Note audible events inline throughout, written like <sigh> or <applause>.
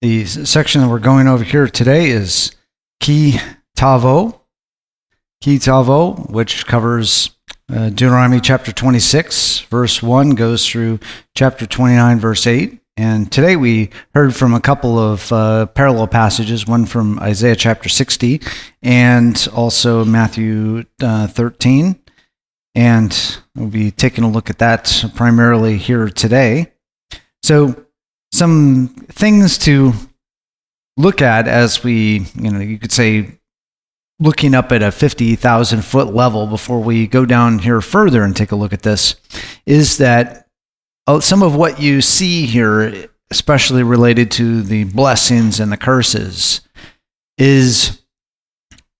The section that we're going over here today is Ki Tavo, Ki Tavo, which covers uh, Deuteronomy chapter 26, verse 1, goes through chapter 29, verse 8. And today we heard from a couple of uh, parallel passages, one from Isaiah chapter 60 and also Matthew uh, 13. And we'll be taking a look at that primarily here today. So, some things to look at as we, you know, you could say, looking up at a 50,000 foot level before we go down here further and take a look at this is that uh, some of what you see here, especially related to the blessings and the curses, is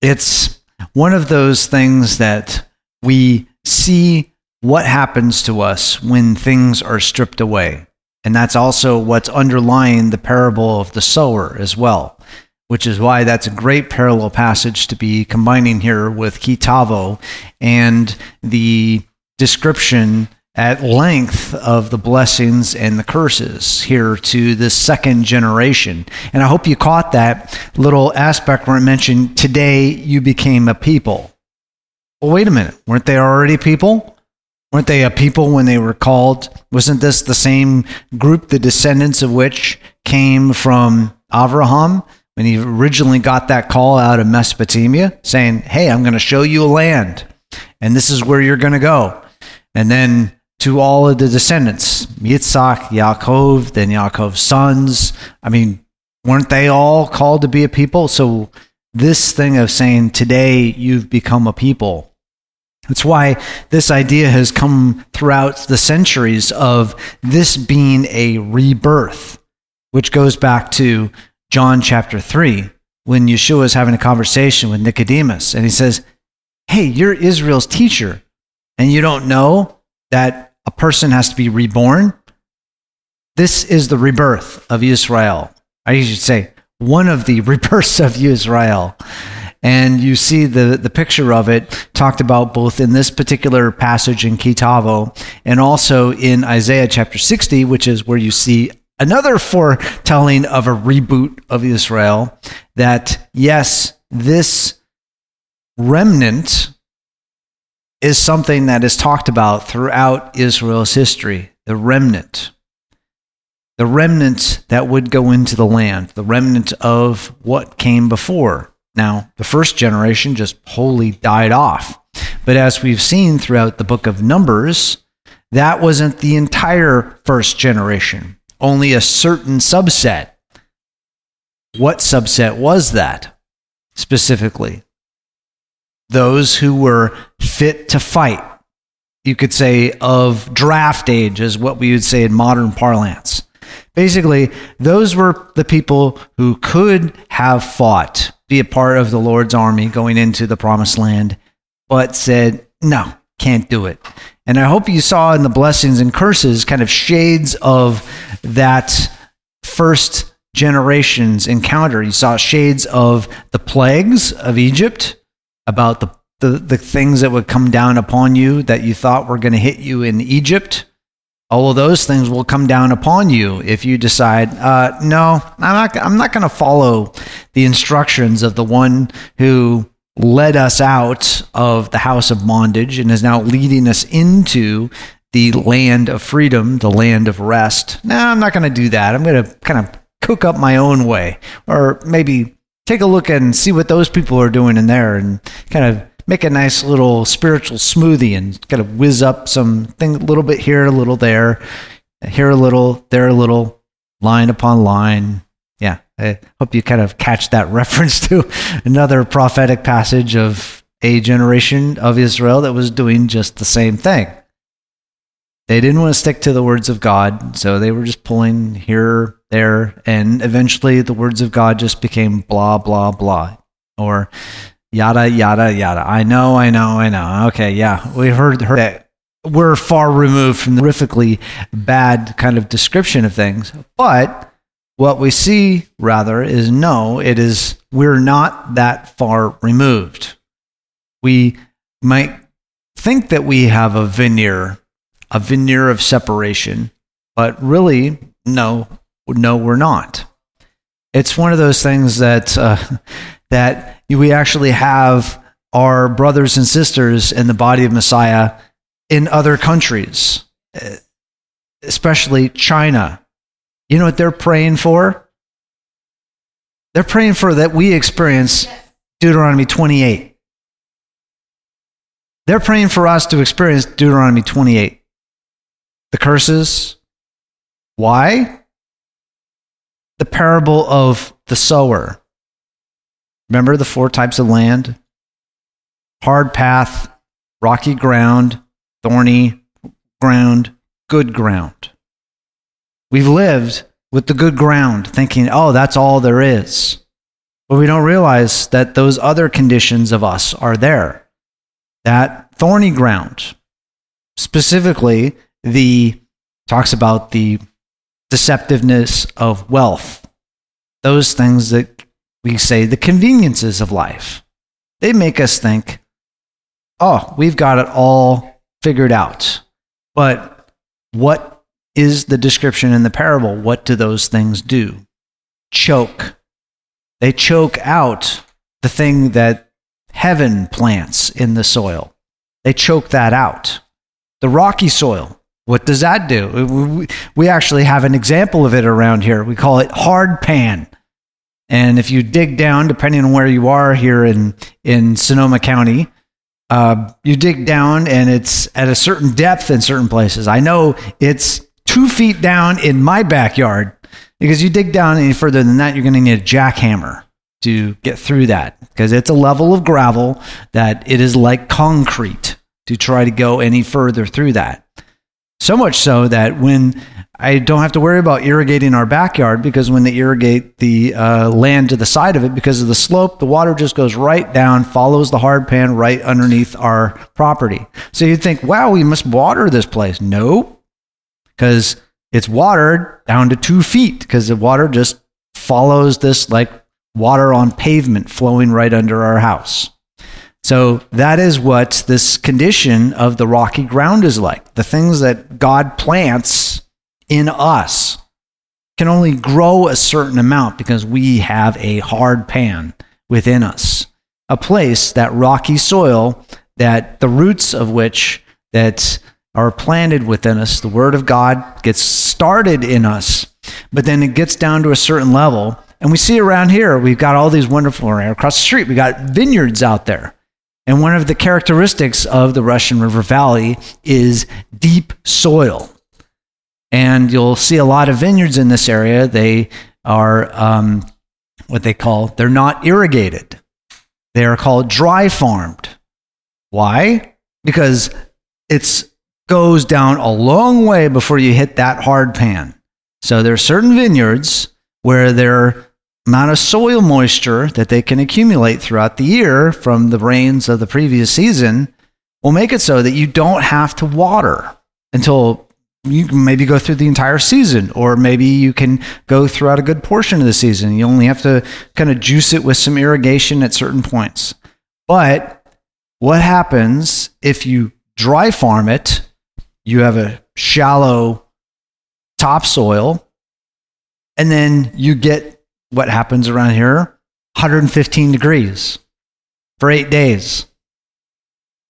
it's one of those things that we see what happens to us when things are stripped away. And that's also what's underlying the parable of the sower as well, which is why that's a great parallel passage to be combining here with Kitavo and the description at length of the blessings and the curses here to the second generation. And I hope you caught that little aspect where it mentioned, today you became a people. Well, wait a minute. Weren't they already people? Weren't they a people when they were called? Wasn't this the same group, the descendants of which came from Abraham when he originally got that call out of Mesopotamia saying, Hey, I'm going to show you a land, and this is where you're going to go. And then to all of the descendants, Yitzhak, Yaakov, then Yaakov's sons. I mean, weren't they all called to be a people? So this thing of saying, Today you've become a people that's why this idea has come throughout the centuries of this being a rebirth, which goes back to John chapter 3, when Yeshua is having a conversation with Nicodemus, and he says, Hey, you're Israel's teacher, and you don't know that a person has to be reborn? This is the rebirth of Israel. I should say, one of the <laughs> rebirths of Israel. And you see the, the picture of it talked about both in this particular passage in Kitavo and also in Isaiah chapter 60, which is where you see another foretelling of a reboot of Israel. That, yes, this remnant is something that is talked about throughout Israel's history. The remnant the remnant that would go into the land, the remnant of what came before. Now, the first generation just wholly died off. But as we've seen throughout the book of Numbers, that wasn't the entire first generation, only a certain subset. What subset was that specifically? Those who were fit to fight. You could say of draft age, is what we would say in modern parlance. Basically, those were the people who could have fought be a part of the Lord's army going into the promised land, but said, no, can't do it. And I hope you saw in the blessings and curses kind of shades of that first generation's encounter. You saw shades of the plagues of Egypt, about the, the, the things that would come down upon you that you thought were going to hit you in Egypt all of those things will come down upon you if you decide, uh, no, I'm not, I'm not going to follow the instructions of the one who led us out of the house of bondage and is now leading us into the land of freedom, the land of rest. No, I'm not going to do that. I'm going to kind of cook up my own way or maybe take a look and see what those people are doing in there and kind of make a nice little spiritual smoothie and kind of whiz up some thing a little bit here, a little there, here a little, there a little, line upon line. Yeah, I hope you kind of catch that <laughs> reference to another prophetic passage of a generation of Israel that was doing just the same thing. They didn't want to stick to the words of God, so they were just pulling here, there, and eventually the words of God just became blah, blah, blah, or yada, yada, yada. I know, I know, I know. Okay, yeah, we heard, heard that. We're far removed from the horrifically bad kind of description of things, but what we see rather is no, it is we're not that far removed. We might think that we have a veneer, a veneer of separation, but really, no, no, we're not. It's one of those things that uh, that we actually have our brothers and sisters in the body of Messiah in other countries, especially China. You know what they're praying for? They're praying for that we experience Deuteronomy 28. They're praying for us to experience Deuteronomy 28. The curses. Why? The parable of the sower. Remember the four types of land? Hard path, rocky ground, thorny ground, good ground. We've lived with the good ground, thinking, oh, that's all there is. But we don't realize that those other conditions of us are there. That thorny ground, specifically, the talks about the deceptiveness of wealth, those things that we say the conveniences of life. They make us think, oh, we've got it all figured out. But what is the description in the parable? What do those things do? Choke. They choke out the thing that heaven plants in the soil. They choke that out. The rocky soil, what does that do? We actually have an example of it around here. We call it hard pan. And if you dig down, depending on where you are here in, in Sonoma County, uh, you dig down and it's at a certain depth in certain places. I know it's two feet down in my backyard because you dig down any further than that, you're going to need a jackhammer to get through that because it's a level of gravel that it is like concrete to try to go any further through that. So much so that when I don't have to worry about irrigating our backyard because when they irrigate the uh, land to the side of it, because of the slope, the water just goes right down, follows the hard pan right underneath our property. So you'd think, wow, we must water this place. No, because it's watered down to two feet because the water just follows this like water on pavement flowing right under our house. So that is what this condition of the rocky ground is like. The things that God plants in us can only grow a certain amount because we have a hard pan within us. A place, that rocky soil, that the roots of which that are planted within us, the word of God gets started in us, but then it gets down to a certain level. And we see around here, we've got all these wonderful across the street, we got vineyards out there. And one of the characteristics of the Russian River Valley is deep soil and you'll see a lot of vineyards in this area. They are um, what they call, they're not irrigated. They are called dry farmed. Why? Because it goes down a long way before you hit that hard pan. So there are certain vineyards where their amount of soil moisture that they can accumulate throughout the year from the rains of the previous season will make it so that you don't have to water until you maybe go through the entire season, or maybe you can go throughout a good portion of the season. You only have to kind of juice it with some irrigation at certain points. But what happens if you dry farm it? You have a shallow topsoil, and then you get what happens around here 115 degrees for eight days.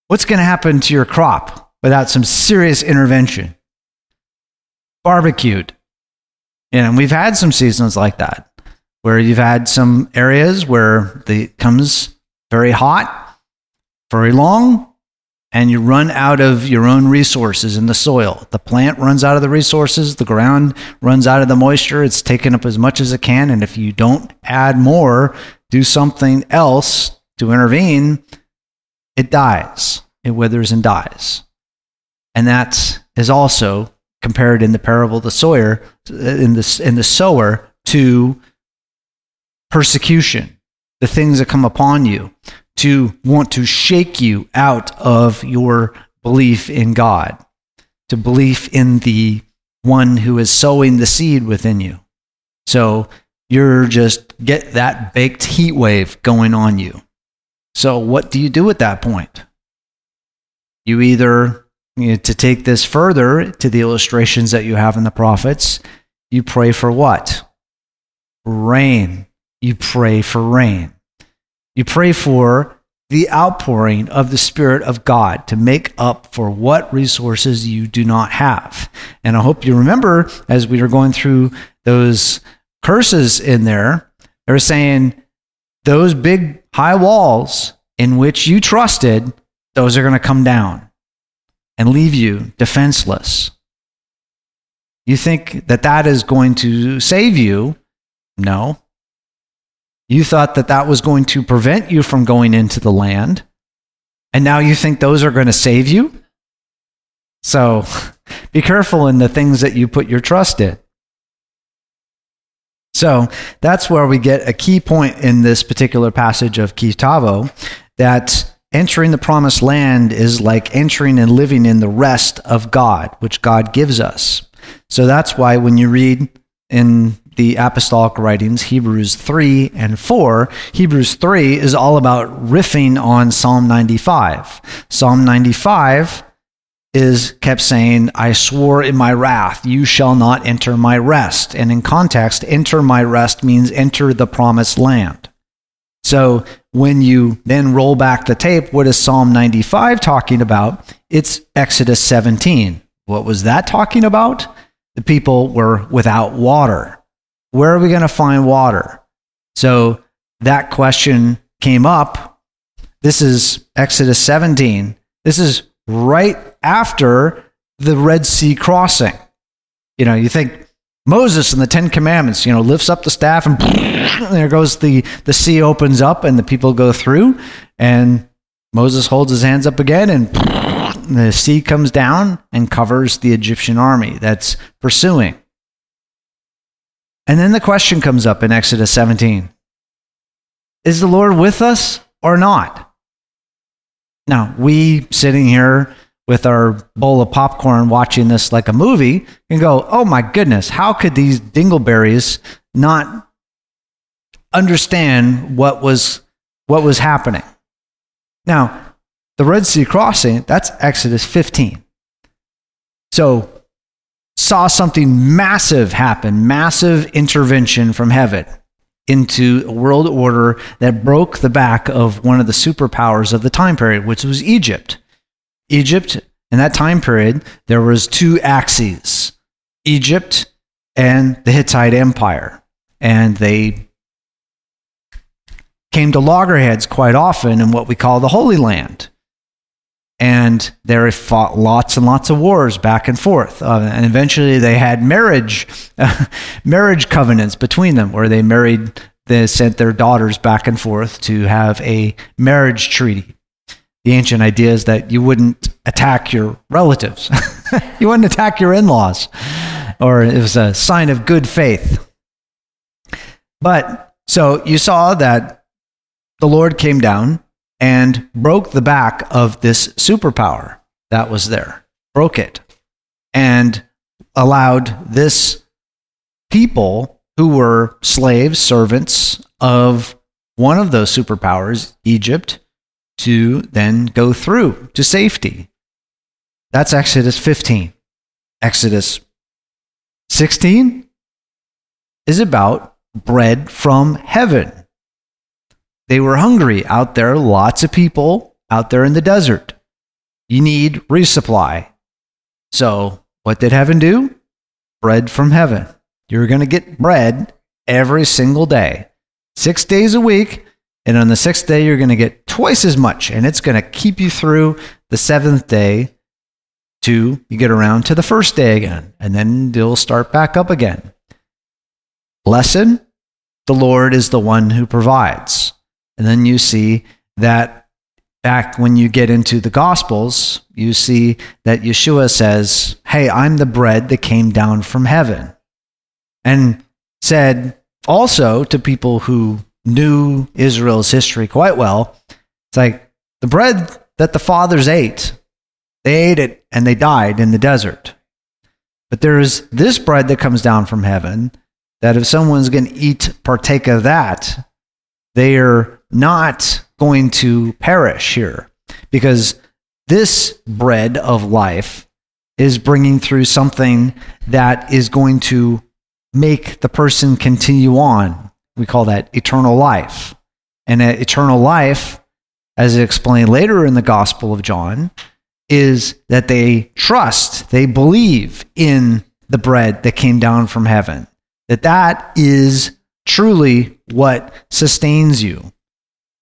What's going to happen to your crop without some serious intervention? barbecued. And we've had some seasons like that where you've had some areas where the comes very hot, very long, and you run out of your own resources in the soil. The plant runs out of the resources, the ground runs out of the moisture. It's taken up as much as it can. And if you don't add more, do something else to intervene, it dies. It withers and dies. And that's is also compared in the parable of the sower in the, in the sower to persecution, the things that come upon you, to want to shake you out of your belief in God, to belief in the one who is sowing the seed within you. So you're just get that baked heat wave going on you. So what do you do at that point? You either you know, to take this further to the illustrations that you have in the prophets, you pray for what? Rain. You pray for rain. You pray for the outpouring of the Spirit of God to make up for what resources you do not have. And I hope you remember as we were going through those curses in there, they were saying those big high walls in which you trusted, those are going to come down and leave you defenseless. You think that that is going to save you? No. You thought that that was going to prevent you from going into the land. And now you think those are going to save you? So <laughs> be careful in the things that you put your trust in. So that's where we get a key point in this particular passage of Ki Tavo that entering the promised land is like entering and living in the rest of God, which God gives us. So that's why when you read in the apostolic writings, Hebrews 3 and 4. Hebrews 3 is all about riffing on Psalm 95. Psalm 95 is kept saying, I swore in my wrath, you shall not enter my rest. And in context, enter my rest means enter the promised land. So when you then roll back the tape, what is Psalm 95 talking about? It's Exodus 17. What was that talking about? The people were without water. Where are we going to find water? So that question came up. This is Exodus 17. This is right after the Red Sea crossing. You know, you think Moses and the Ten Commandments, you know, lifts up the staff and <laughs> there goes the, the sea opens up and the people go through. And Moses holds his hands up again and <laughs> the sea comes down and covers the Egyptian army that's pursuing. And then the question comes up in Exodus 17 Is the Lord with us or not? Now, we sitting here with our bowl of popcorn watching this like a movie can go, oh my goodness, how could these dingleberries not understand what was, what was happening? Now, the Red Sea crossing, that's Exodus 15. So saw something massive happen, massive intervention from heaven into a world order that broke the back of one of the superpowers of the time period, which was Egypt. Egypt, in that time period, there was two axes, Egypt and the Hittite Empire. And they came to loggerheads quite often in what we call the Holy Land and they fought lots and lots of wars back and forth. Uh, and eventually, they had marriage uh, <laughs> marriage covenants between them, where they married, they sent their daughters back and forth to have a marriage treaty. The ancient idea is that you wouldn't attack your relatives, <laughs> you wouldn't attack your in laws, or it was a sign of good faith. But so you saw that the Lord came down and broke the back of this superpower that was there, broke it, and allowed this people who were slaves, servants of one of those superpowers, Egypt, to then go through to safety. That's Exodus 15. Exodus 16 is about bread from heaven. They were hungry out there, lots of people out there in the desert. You need resupply. So, what did heaven do? Bread from heaven. You're going to get bread every single day, six days a week. And on the sixth day, you're going to get twice as much. And it's going to keep you through the seventh day to you get around to the first day again. And then it'll start back up again. Lesson the Lord is the one who provides. And then you see that back when you get into the Gospels, you see that Yeshua says, Hey, I'm the bread that came down from heaven. And said also to people who knew Israel's history quite well, it's like the bread that the fathers ate, they ate it and they died in the desert. But there's this bread that comes down from heaven that if someone's going to eat, partake of that, they're not going to perish here because this bread of life is bringing through something that is going to make the person continue on. We call that eternal life. And eternal life, as explained later in the Gospel of John, is that they trust, they believe in the bread that came down from heaven. That that is truly what sustains you.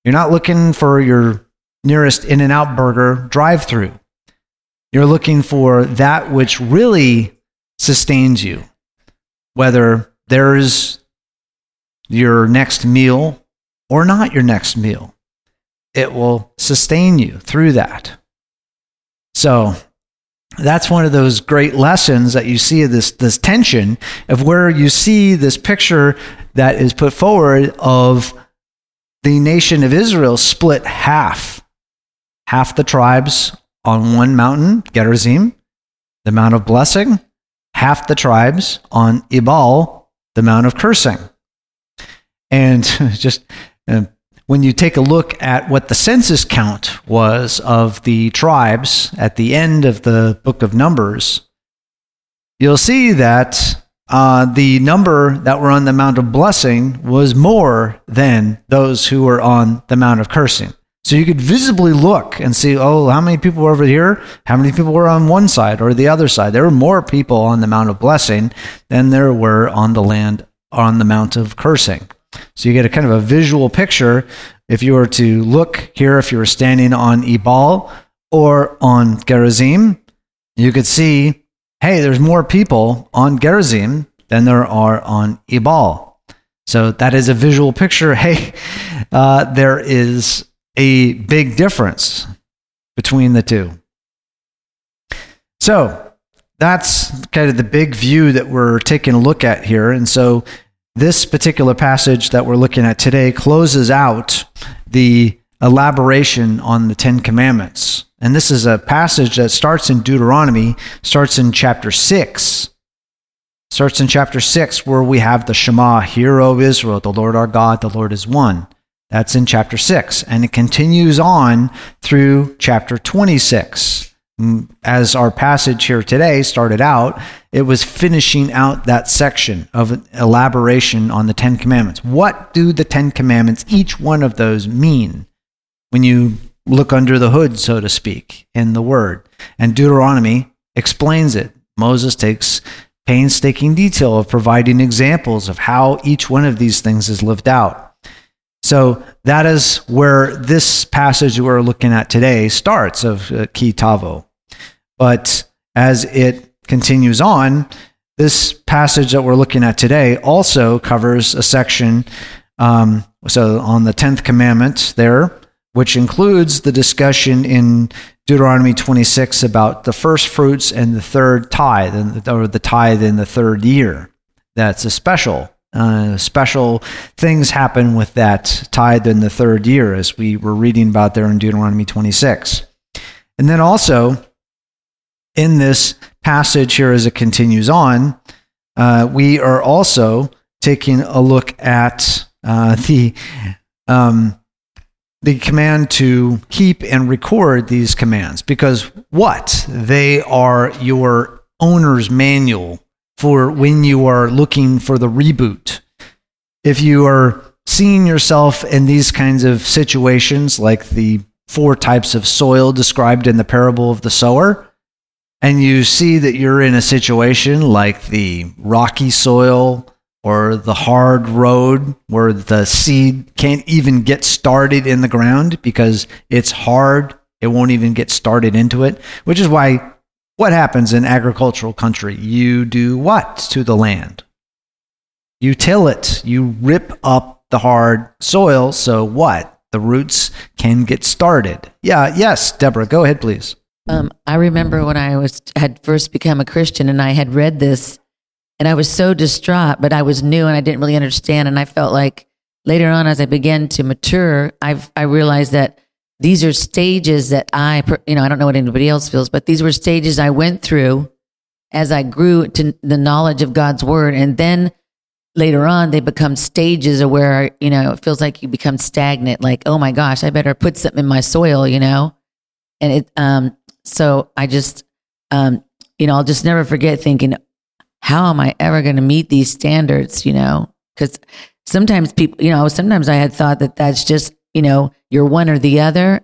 You're not looking for your nearest In N Out burger drive through. You're looking for that which really sustains you, whether there's your next meal or not your next meal. It will sustain you through that. So that's one of those great lessons that you see this, this tension of where you see this picture that is put forward of the nation of Israel split half. Half the tribes on one mountain, Gerizim, the Mount of Blessing, half the tribes on Ebal, the Mount of Cursing. And <laughs> just uh, when you take a look at what the census count was of the tribes at the end of the book of Numbers, you'll see that uh, the number that were on the Mount of Blessing was more than those who were on the Mount of Cursing. So you could visibly look and see, oh, how many people were over here? How many people were on one side or the other side? There were more people on the Mount of Blessing than there were on the land on the Mount of Cursing. So you get a kind of a visual picture. If you were to look here, if you were standing on Ebal or on Gerizim, you could see, hey, there's more people on Gerizim than there are on Ebal. So that is a visual picture. <laughs> Hey, uh, there is a big difference between the two. So that's kind of the big view that we're taking a look at here. And so this particular passage that we're looking at today closes out the elaboration on the Ten Commandments. And this is a passage that starts in Deuteronomy, starts in chapter 6. Starts in chapter 6, where we have the Shema, Hear, O Israel, the Lord our God, the Lord is one. That's in chapter 6. And it continues on through chapter 26. Mm, as our passage here today started out, it was finishing out that section of elaboration on the Ten Commandments. What do the Ten Commandments, each one of those, mean when you look under the hood, so to speak, in the Word? And Deuteronomy explains it. Moses takes painstaking detail of providing examples of how each one of these things is lived out. So that is where this passage we're looking at today starts of uh, Ki Tavo. But as it continues on, this passage that we're looking at today also covers a section, um, so on the 10th commandment there, which includes the discussion in Deuteronomy 26 about the first fruits and the third tithe, or the tithe in the third year. That's a special. Uh, special things happen with that tithe in the third year, as we were reading about there in Deuteronomy 26. And then also, in this passage here as it continues on, uh, we are also taking a look at uh, the um, the command to keep and record these commands because what they are your owner's manual for when you are looking for the reboot. If you are seeing yourself in these kinds of situations, like the four types of soil described in the parable of the sower, and you see that you're in a situation like the rocky soil or the hard road where the seed can't even get started in the ground because it's hard, it won't even get started into it, which is why what happens in agricultural country? You do what to the land? You till it, you rip up the hard soil so what? The roots can get started. Yeah, yes, Deborah, go ahead, please. Um, I remember when I was had first become a Christian and I had read this and I was so distraught, but I was new and I didn't really understand. And I felt like later on, as I began to mature, I've, I realized that these are stages that I, you know, I don't know what anybody else feels, but these were stages I went through as I grew to the knowledge of God's word. And then later on, they become stages of where, you know, it feels like you become stagnant, like, oh my gosh, I better put something in my soil, you know? And it, um, so I just, um, you know, I'll just never forget thinking, how am I ever going to meet these standards, you know? Because sometimes people, you know, sometimes I had thought that that's just, you know, you're one or the other.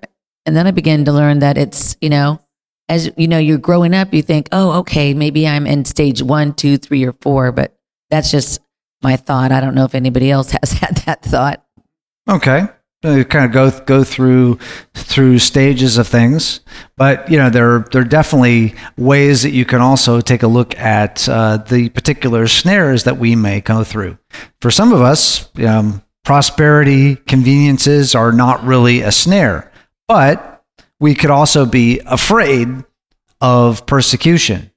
And then I began to learn that it's, you know, as you know, you're growing up, you think, oh, okay, maybe I'm in stage one, two, three, or four, but that's just my thought. I don't know if anybody else <laughs> has had that thought. Okay kind of go go through through stages of things, but you know there there are definitely ways that you can also take a look at uh, the particular snares that we may go through. For some of us, um, prosperity conveniences are not really a snare, but we could also be afraid of persecution.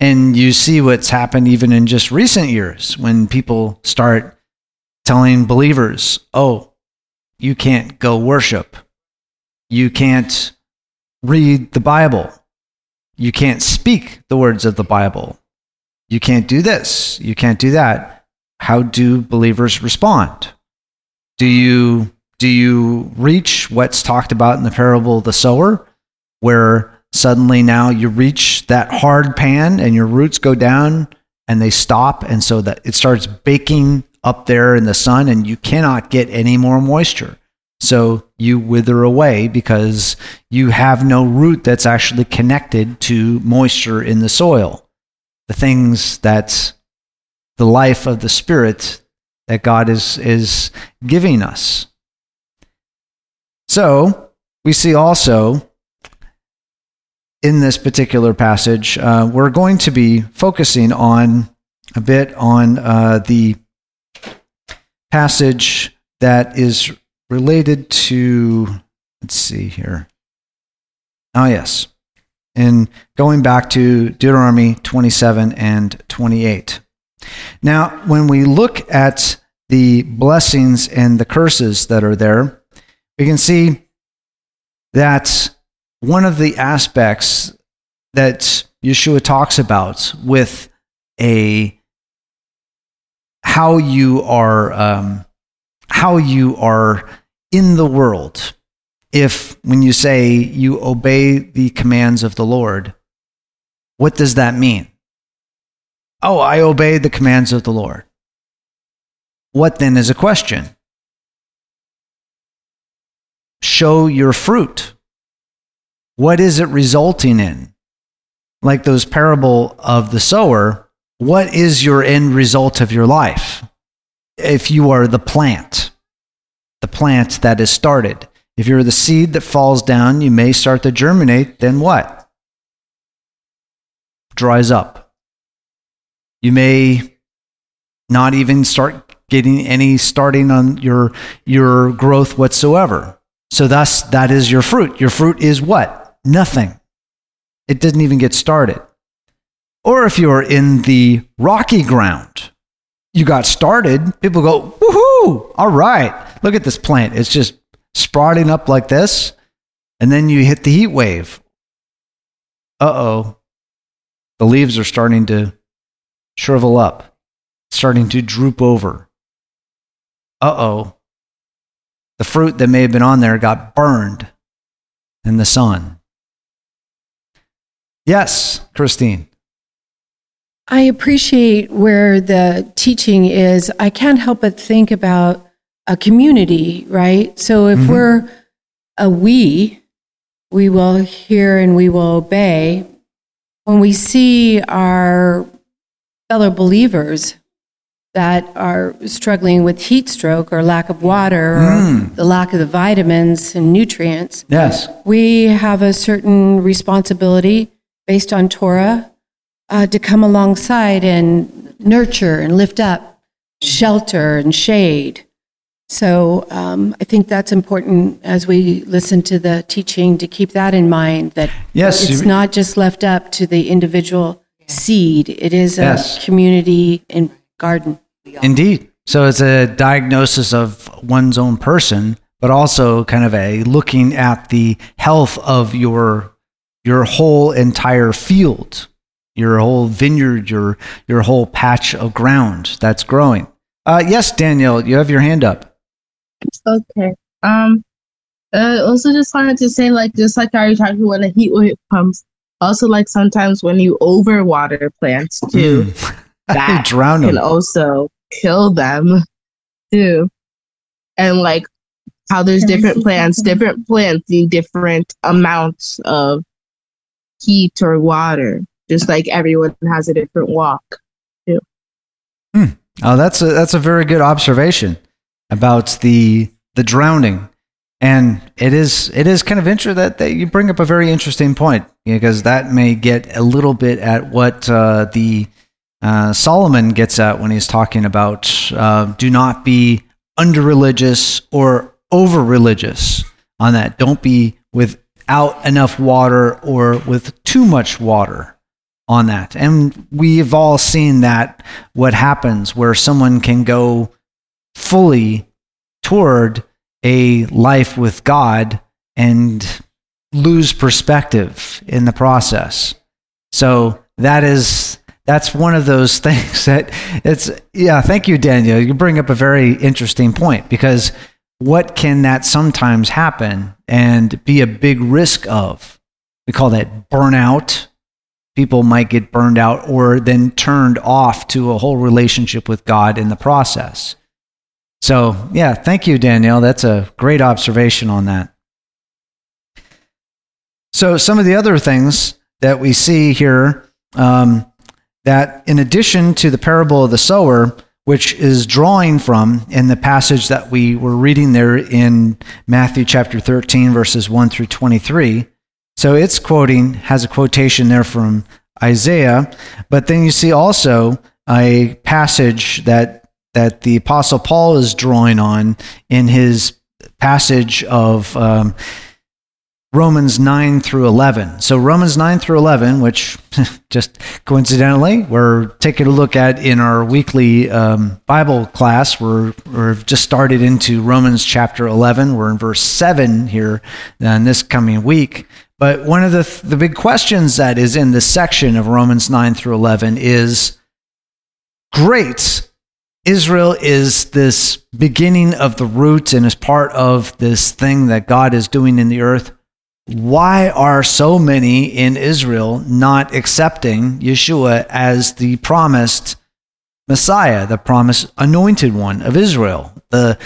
And you see what's happened even in just recent years when people start telling believers, oh, you can't go worship. You can't read the Bible. You can't speak the words of the Bible. You can't do this. You can't do that. How do believers respond? Do you do you reach what's talked about in the parable of the sower where suddenly now you reach that hard pan and your roots go down and they stop and so that it starts baking up there in the sun and you cannot get any more moisture. So you wither away because you have no root that's actually connected to moisture in the soil. The things that the life of the Spirit that God is, is giving us. So we see also in this particular passage, uh, we're going to be focusing on a bit on uh, the passage that is related to, let's see here. Oh, yes. And going back to Deuteronomy 27 and 28. Now, when we look at the blessings and the curses that are there, we can see that one of the aspects that Yeshua talks about with a how you are um, how you are in the world. If when you say you obey the commands of the Lord, what does that mean? Oh, I obey the commands of the Lord. What then is a question? Show your fruit. What is it resulting in? Like those parable of the sower, what is your end result of your life? If you are the plant, the plant that is started. If you're the seed that falls down, you may start to germinate, then what? Dries up. You may not even start getting any starting on your, your growth whatsoever. So, thus, that is your fruit. Your fruit is what? Nothing. It didn't even get started. Or if you're in the rocky ground, you got started, people go, woohoo, all right, look at this plant. It's just sprouting up like this. And then you hit the heat wave. Uh oh. The leaves are starting to shrivel up, starting to droop over. Uh oh. The fruit that may have been on there got burned in the sun. Yes, Christine. I appreciate where the teaching is. I can't help but think about a community, right? So if mm-hmm. we're a we, we will hear and we will obey. When we see our fellow believers that are struggling with heat stroke or lack of water or mm. the lack of the vitamins and nutrients, yes, we have a certain responsibility based on Torah uh, to come alongside and nurture and lift up, shelter and shade. So um, I think that's important as we listen to the teaching to keep that in mind that Yes, it's not just left up to the individual seed, it is a Yes. community and garden. Indeed. So it's a diagnosis of one's own person, but also kind of a looking at the health of your your whole entire field, your whole vineyard, your your whole patch of ground that's growing. Uh, yes, Danielle, you have your hand up. Okay. Um. Uh, also, just wanted to say, like, just like I already talked about when the heat wave comes. Also, like sometimes when you overwater plants too, Mm. <laughs> that drown can them. also kill them too. And like how there's different plants, different plants need different amounts of heat or water. Just like everyone has a different walk. Too. Oh, that's a that's a very good observation about the the drowning, and it is it is kind of interesting that, that you bring up a very interesting point because that may get a little bit at what uh, the uh, Solomon gets at when he's talking about uh, do not be under religious or over religious on that. Don't be without enough water or with too much water on that. And we've all seen that what happens where someone can go fully toward a life with God and lose perspective in the process. So that is that's one of those <laughs> things that it's yeah, thank you Daniel. You bring up a very interesting point because what can that sometimes happen and be a big risk of? We call that burnout people might get burned out or then turned off to a whole relationship with God in the process. So, yeah, thank you, Danielle. That's a great observation on that. So, some of the other things that we see here um, that, in addition to the parable of the sower, which is drawing from in the passage that we were reading there in Matthew chapter 13, verses 1 through 23. So it's quoting, has a quotation there from Isaiah, but then you see also a passage that, that the Apostle Paul is drawing on in his passage of um, Romans 9 through 11. So, Romans 9 through 11, which <laughs> just coincidentally we're taking a look at in our weekly um, Bible class. We're, we're just started into Romans chapter 11. We're in verse 7 here in this coming week. But one of the, the big questions that is in this section of Romans 9 through 11 is great. Israel is this beginning of the root and is part of this thing that God is doing in the earth why are so many in Israel not accepting Yeshua as the promised Messiah, the promised anointed one of Israel? The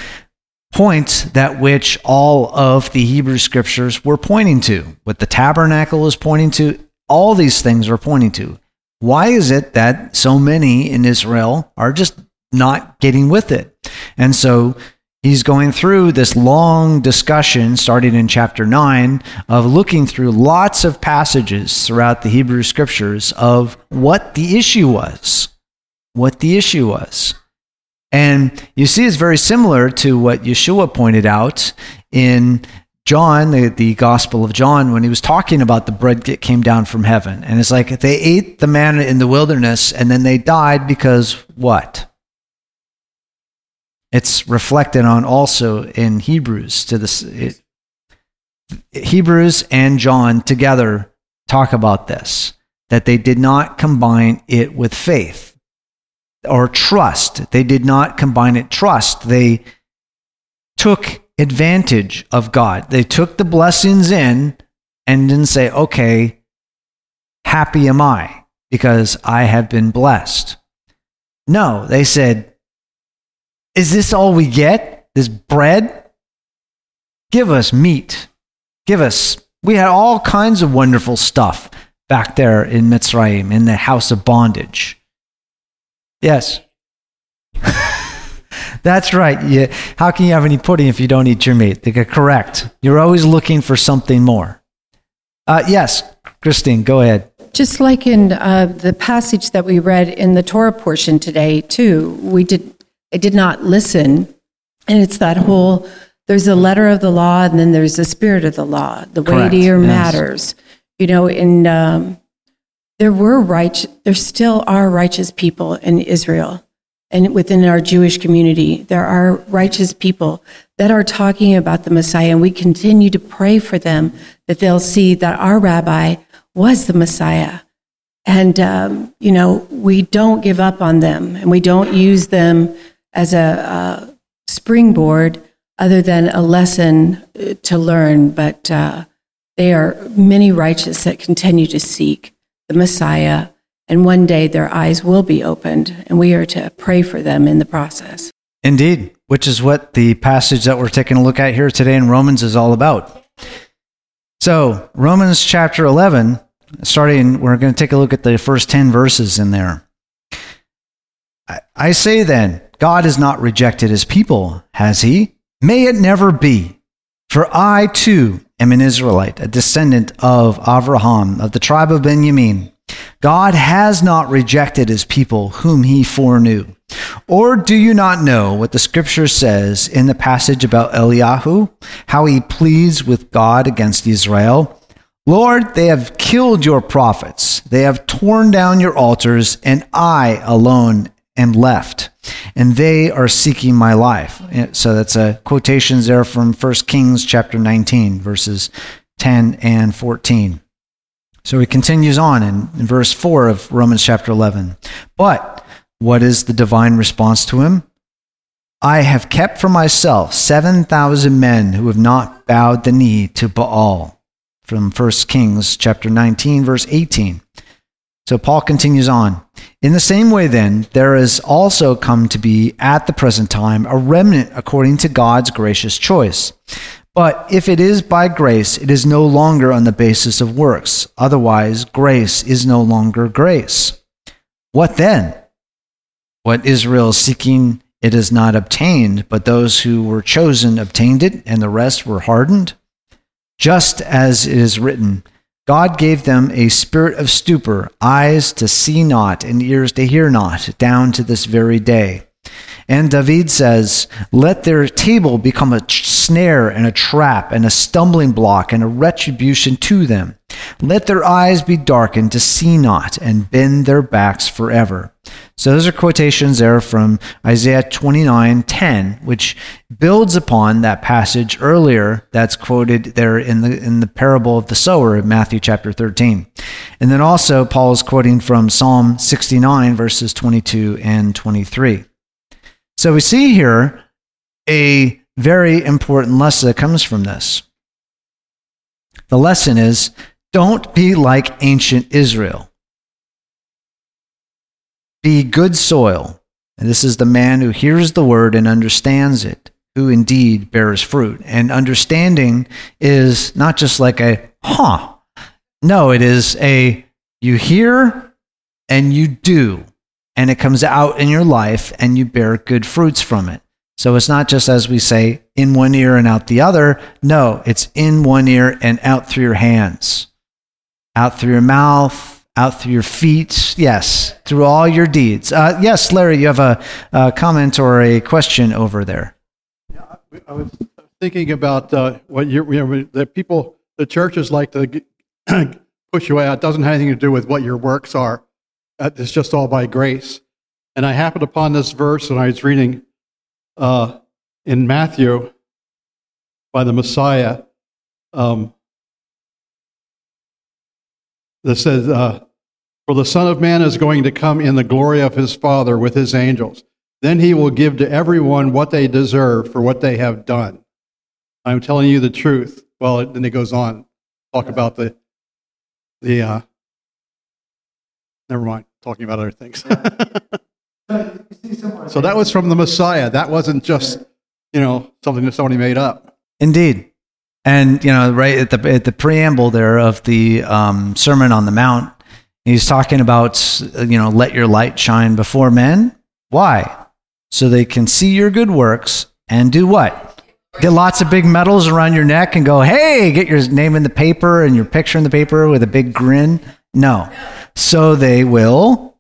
point that which all of the Hebrew scriptures were pointing to, what the tabernacle is pointing to, all these things are pointing to. Why is it that so many in Israel are just not getting with it? And so he's going through this long discussion starting in chapter 9 of looking through lots of passages throughout the Hebrew scriptures of what the issue was. What the issue was. And you see, it's very similar to what Yeshua pointed out in John, the, the Gospel of John, when he was talking about the bread that came down from heaven. And it's like they ate the manna in the wilderness and then they died because what? It's reflected on also in Hebrews to this. It, Hebrews and John together talk about this that they did not combine it with faith or trust. They did not combine it trust. They took advantage of God. They took the blessings in and didn't say, "Okay, happy am I because I have been blessed." No, they said, is this all we get? This bread? Give us meat. Give us. We had all kinds of wonderful stuff back there in Mitzrayim, in the house of bondage. Yes. <laughs> That's right. Yeah. How can you have any pudding if you don't eat your meat? They correct. You're always looking for something more. Uh, yes, Christine, go ahead. Just like in uh, the passage that we read in the Torah portion today, too, we did. I did not listen And it's that whole there's a letter of the law and then there's the spirit of the law, the Correct, weightier yes. matters. You know, in um, there were righteous, there still are righteous people in Israel and within our Jewish community. There are righteous people that are talking about the Messiah, and we continue to pray for them that they'll see that our rabbi was the Messiah. And, um, you know, we don't give up on them and we don't use them as a, a springboard other than a lesson uh, to learn. But uh, they are many righteous that continue to seek the Messiah. And one day their eyes will be opened, and we are to pray for them in the process. Indeed, which is what the passage that we're taking a look at here today in Romans is all about. So, Romans chapter 11, starting, we're going to take a look at the first 10 verses in there. I, I say then, God has not rejected his people, has he? May it never be. For I too am an Israelite, a descendant of Abraham, of the tribe of Benjamin. God has not rejected his people whom he foreknew. Or do you not know what the scripture says in the passage about Eliyahu, how he pleads with God against Israel? Lord, they have killed your prophets, they have torn down your altars, and I alone am left, and they are seeking my life. So that's a quotations there from 1 Kings chapter 19, verses 10 and 14. So he continues on in, in verse 4 of Romans chapter 11. But what is the divine response to him? I have kept for myself 7,000 men who have not bowed the knee to Baal. From 1 Kings chapter 19, verse 18. So Paul continues on. In the same way, then, there has also come to be at the present time a remnant according to God's gracious choice. But if it is by grace, it is no longer on the basis of works. Otherwise, grace is no longer grace. What then? What Israel is seeking, it is not obtained, but those who were chosen obtained it, and the rest were hardened. Just as it is written, God gave them a spirit of stupor, eyes to see not, and ears to hear not, down to this very day. And David says, Let their table become a snare and a trap and a stumbling block and a retribution to them. Let their eyes be darkened to see not and bend their backs forever. So those are quotations there from Isaiah 29 10, which builds upon that passage earlier that's quoted there in the, in the parable of the sower in Matthew chapter 13. And then also, Paul is quoting from Psalm 69, verses 22 and 23. So we see here a very important lesson that comes from this. The lesson is don't be like ancient Israel. Be good soil. And this is the man who hears the word and understands it, who indeed bears fruit. And understanding is not just like a, huh. No, it is a, you hear and you do. And it comes out in your life and you bear good fruits from it. So it's not just as we say, in one ear and out the other. No, it's in one ear and out through your hands, out through your mouth, out through your feet. Yes, through all your deeds. Uh, yes, Larry, you have a, a, comment or a question over there. Yeah, I was thinking about uh, what you you know, the people, the churches like to <clears throat> push you out. It doesn't have anything to do with what your works are. Uh, it's just all by grace. And I happened upon this verse when I was reading uh, in Matthew by the Messiah. Um, that says, uh, For the Son of Man is going to come in the glory of his Father with his angels. Then he will give to everyone what they deserve for what they have done. I'm telling you the truth. Well, then it goes on, talk about the, the, uh, never mind, talking about other things. <laughs> so that was from the Messiah. That wasn't just, you know, something that somebody made up. Indeed. And, you know, right at the, at the preamble there of the um, Sermon on the Mount, he's talking about, you know, let your light shine before men. Why? So they can see your good works and do what? Get lots of big medals around your neck and go, hey, get your name in the paper and your picture in the paper with a big grin. No. So they will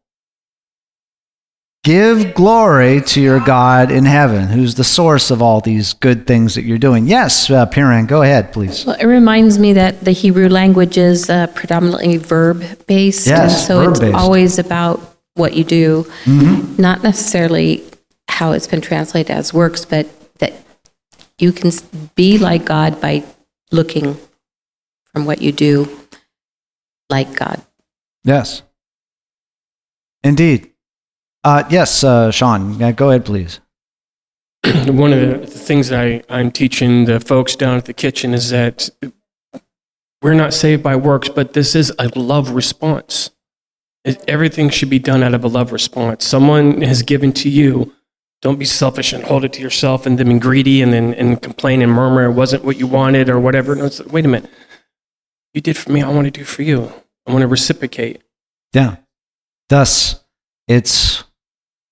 Give glory to your God in heaven, who's the source of all these good things that you're doing. Yes, uh, Piran, go ahead, please. Well, it reminds me that the Hebrew language is uh, predominantly verb based. Yes, so it's verb-based. always about what you do, Mm-hmm. not necessarily how it's been translated as works, but that you can be like God by looking from what you do like God. Yes. Indeed. Uh, yes, uh, Sean, yeah, go ahead, please. <clears throat> one of the things that I, I'm teaching the folks down at the kitchen is that we're not saved by works, but this is a love response. It, everything should be done out of a love response. Someone has given to you. Don't be selfish and hold it to yourself and then be greedy and then and complain and murmur it wasn't what you wanted or whatever. No, it's, wait a minute. You did for me, I want to do for you. I want to reciprocate. Yeah. Thus, it's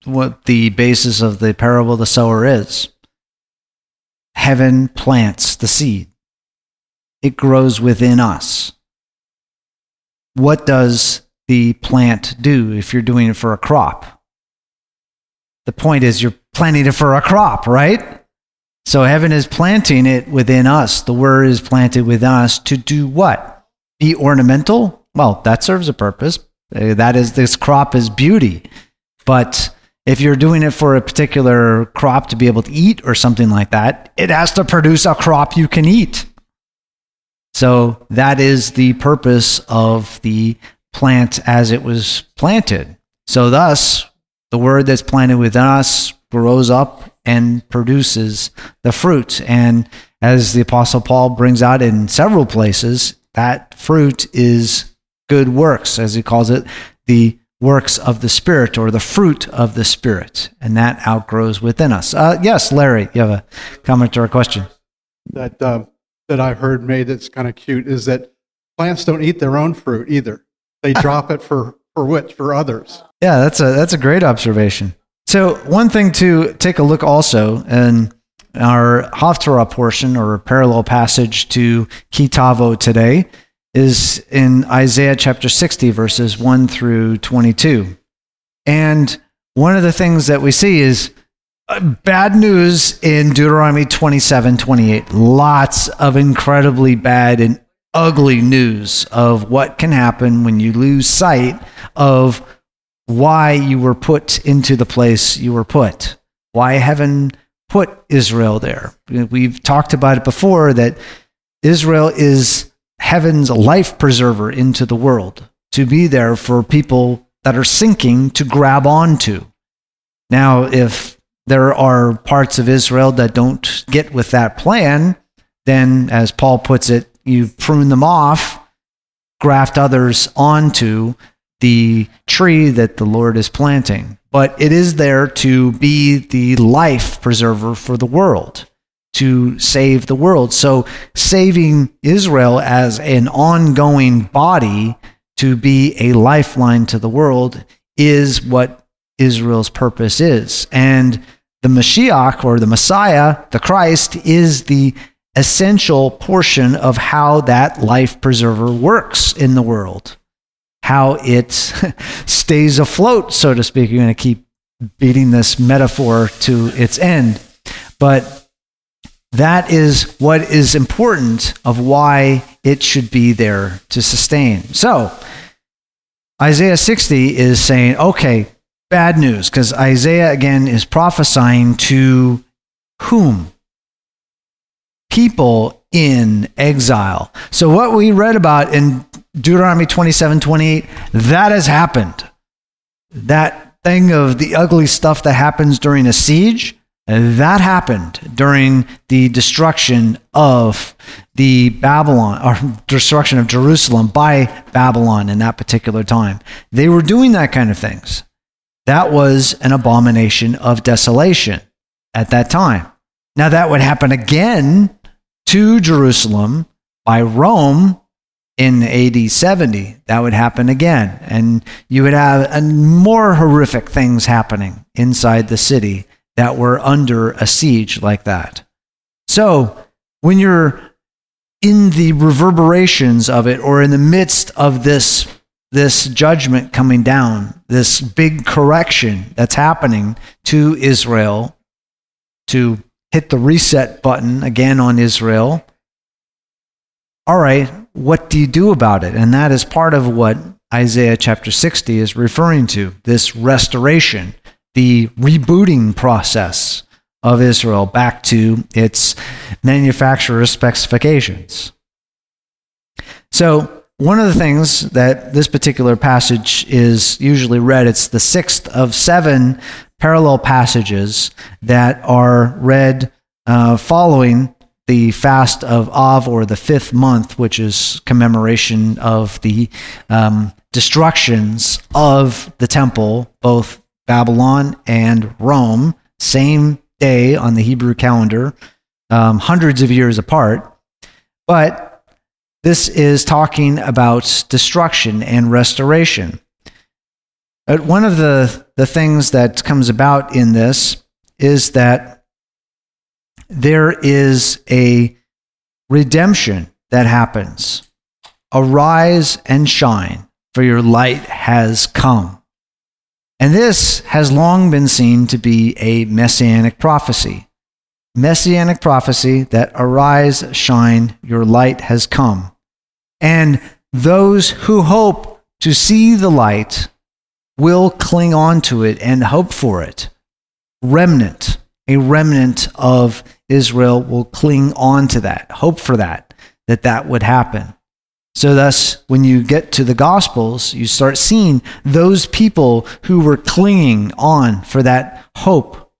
what the basis of the parable of the sower is. Heaven plants the seed, it grows within us. What does the plant do if you're doing it for a crop? The point is, you're planting it for a crop, right? So heaven is planting it within us. The word is planted within us to do what? Be ornamental? Well, that serves a purpose. Uh, That is, this crop is beauty. But if you're doing it for a particular crop to be able to eat or something like that, it has to produce a crop you can eat. So that is the purpose of the plant as it was planted. So thus, the word that's planted within us grows up and produces the fruit. And as the Apostle Paul brings out in several places, that fruit is good works, as he calls it, the works of the Spirit or the fruit of the Spirit. And that outgrows within us. Uh, yes, Larry, you have a comment or a question? that uh, that I've heard made that's kind of cute is that plants don't eat their own fruit either. They <laughs> drop it for for which for others. Yeah, that's a that's a great observation. So one thing to take a look also in our Haftarah portion or parallel passage to Ki Tavo today is in Isaiah chapter 60 verses 1 through 22. And one of the things that we see is uh, bad news in Deuteronomy 27 28. Lots of incredibly bad and ugly news of what can happen when you lose sight of why you were put into the place you were put, why heaven put Israel there. We've talked about it before that Israel is heaven's life preserver into the world, to be there for people that are sinking to grab onto. Now, if there are parts of Israel that don't get with that plan, then, as Paul puts it, you prune them off, graft others onto the tree that the Lord is planting. But it is there to be the life preserver for the world, to save the world. So, saving Israel as an ongoing body to be a lifeline to the world is what Israel's purpose is. And the Mashiach or the Messiah, the Christ, is the essential portion of how that life preserver works in the world, how it <laughs> stays afloat, so to speak. You're going to keep beating this metaphor to its end. But that is what is important of why it should be there to sustain. So, Isaiah 60 is saying, okay, bad news, because Isaiah again is prophesying to whom? People in exile. So, what we read about in Deuteronomy 27 28, that has happened. That thing of the ugly stuff that happens during a siege, that happened during the destruction of the Babylon, or destruction of Jerusalem by Babylon in that particular time. They were doing that kind of things. That was an abomination of desolation at that time. Now, that would happen again to Jerusalem by Rome in AD 70. That would happen again. And you would have more horrific things happening inside the city that were under a siege like that. So, when you're in the reverberations of it or in the midst of this this judgment coming down, this big correction that's happening to Israel to hit the reset button again on Israel. All right, what do you do about it? And that is part of what Isaiah chapter 60 is referring to this restoration, the rebooting process of Israel back to its manufacturer specifications. So, one of the things that this particular passage is usually read, it's the sixth of seven parallel passages that are read uh, following the fast of Av or the fifth month, which is commemoration of the um, destructions of the temple, both Babylon and Rome, same day on the Hebrew calendar, um, hundreds of years apart. But this is talking about destruction and restoration. But one of the, the things that comes about in this is that there is a redemption that happens. Arise and shine, for your light has come. And this has long been seen to be a messianic prophecy messianic prophecy that arise, shine, your light has come. And those who hope to see the light will cling on to it and hope for it. Remnant, a remnant of Israel will cling on to that, hope for that, that that would happen. So, thus, when you get to the Gospels, you start seeing those people who were clinging on for that hope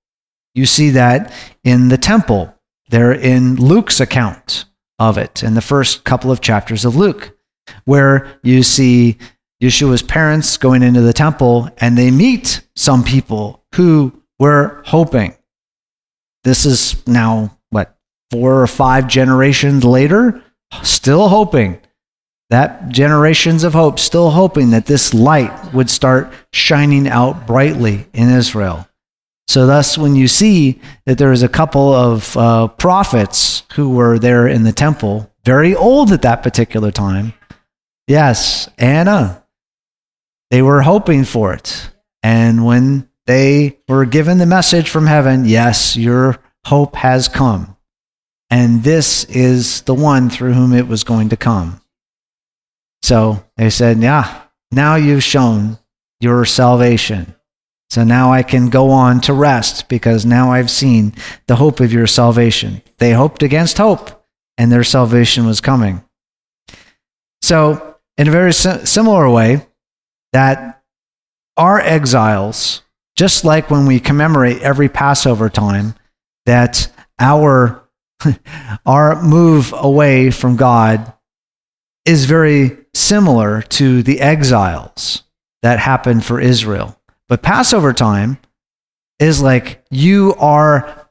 you see that in the temple, there in Luke's account of it, in the first couple of chapters of Luke, where you see Yeshua's parents going into the temple and they meet some people who were hoping. This is now, what, four or five generations later? Still hoping. That generations of hope, still hoping that this light would start shining out brightly in Israel. So, thus, when you see that there is a couple of uh, prophets who were there in the temple, very old at that particular time, yes, Anna, they were hoping for it. And when they were given the message from heaven, yes, your hope has come. And this is the one through whom it was going to come. So they said, Yeah, now you've shown your salvation. So now I can go on to rest because now I've seen the hope of your salvation. They hoped against hope, and their salvation was coming. So, in a very similar way, that our exiles, just like when we commemorate every Passover time, that our, <laughs> our move away from God is very similar to the exiles that happened for Israel. But Passover time is like you are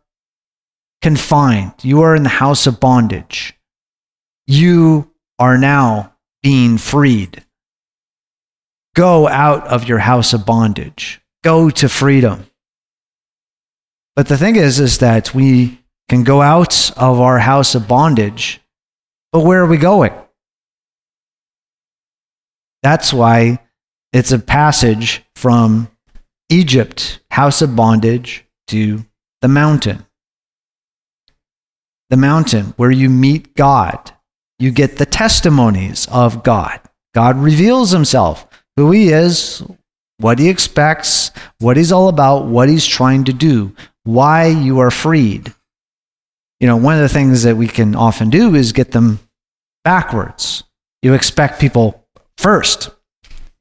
confined, you are in the house of bondage. You are now being freed. Go out of your house of bondage, go to freedom. But the thing is, is that we can go out of our house of bondage, but where are we going? That's why it's a passage from Egypt, house of bondage, to the mountain. The mountain where you meet God. You get the testimonies of God. God reveals himself, who he is, what he expects, what he's all about, what he's trying to do, why you are freed. You know, one of the things that we can often do is get them backwards. You expect people first.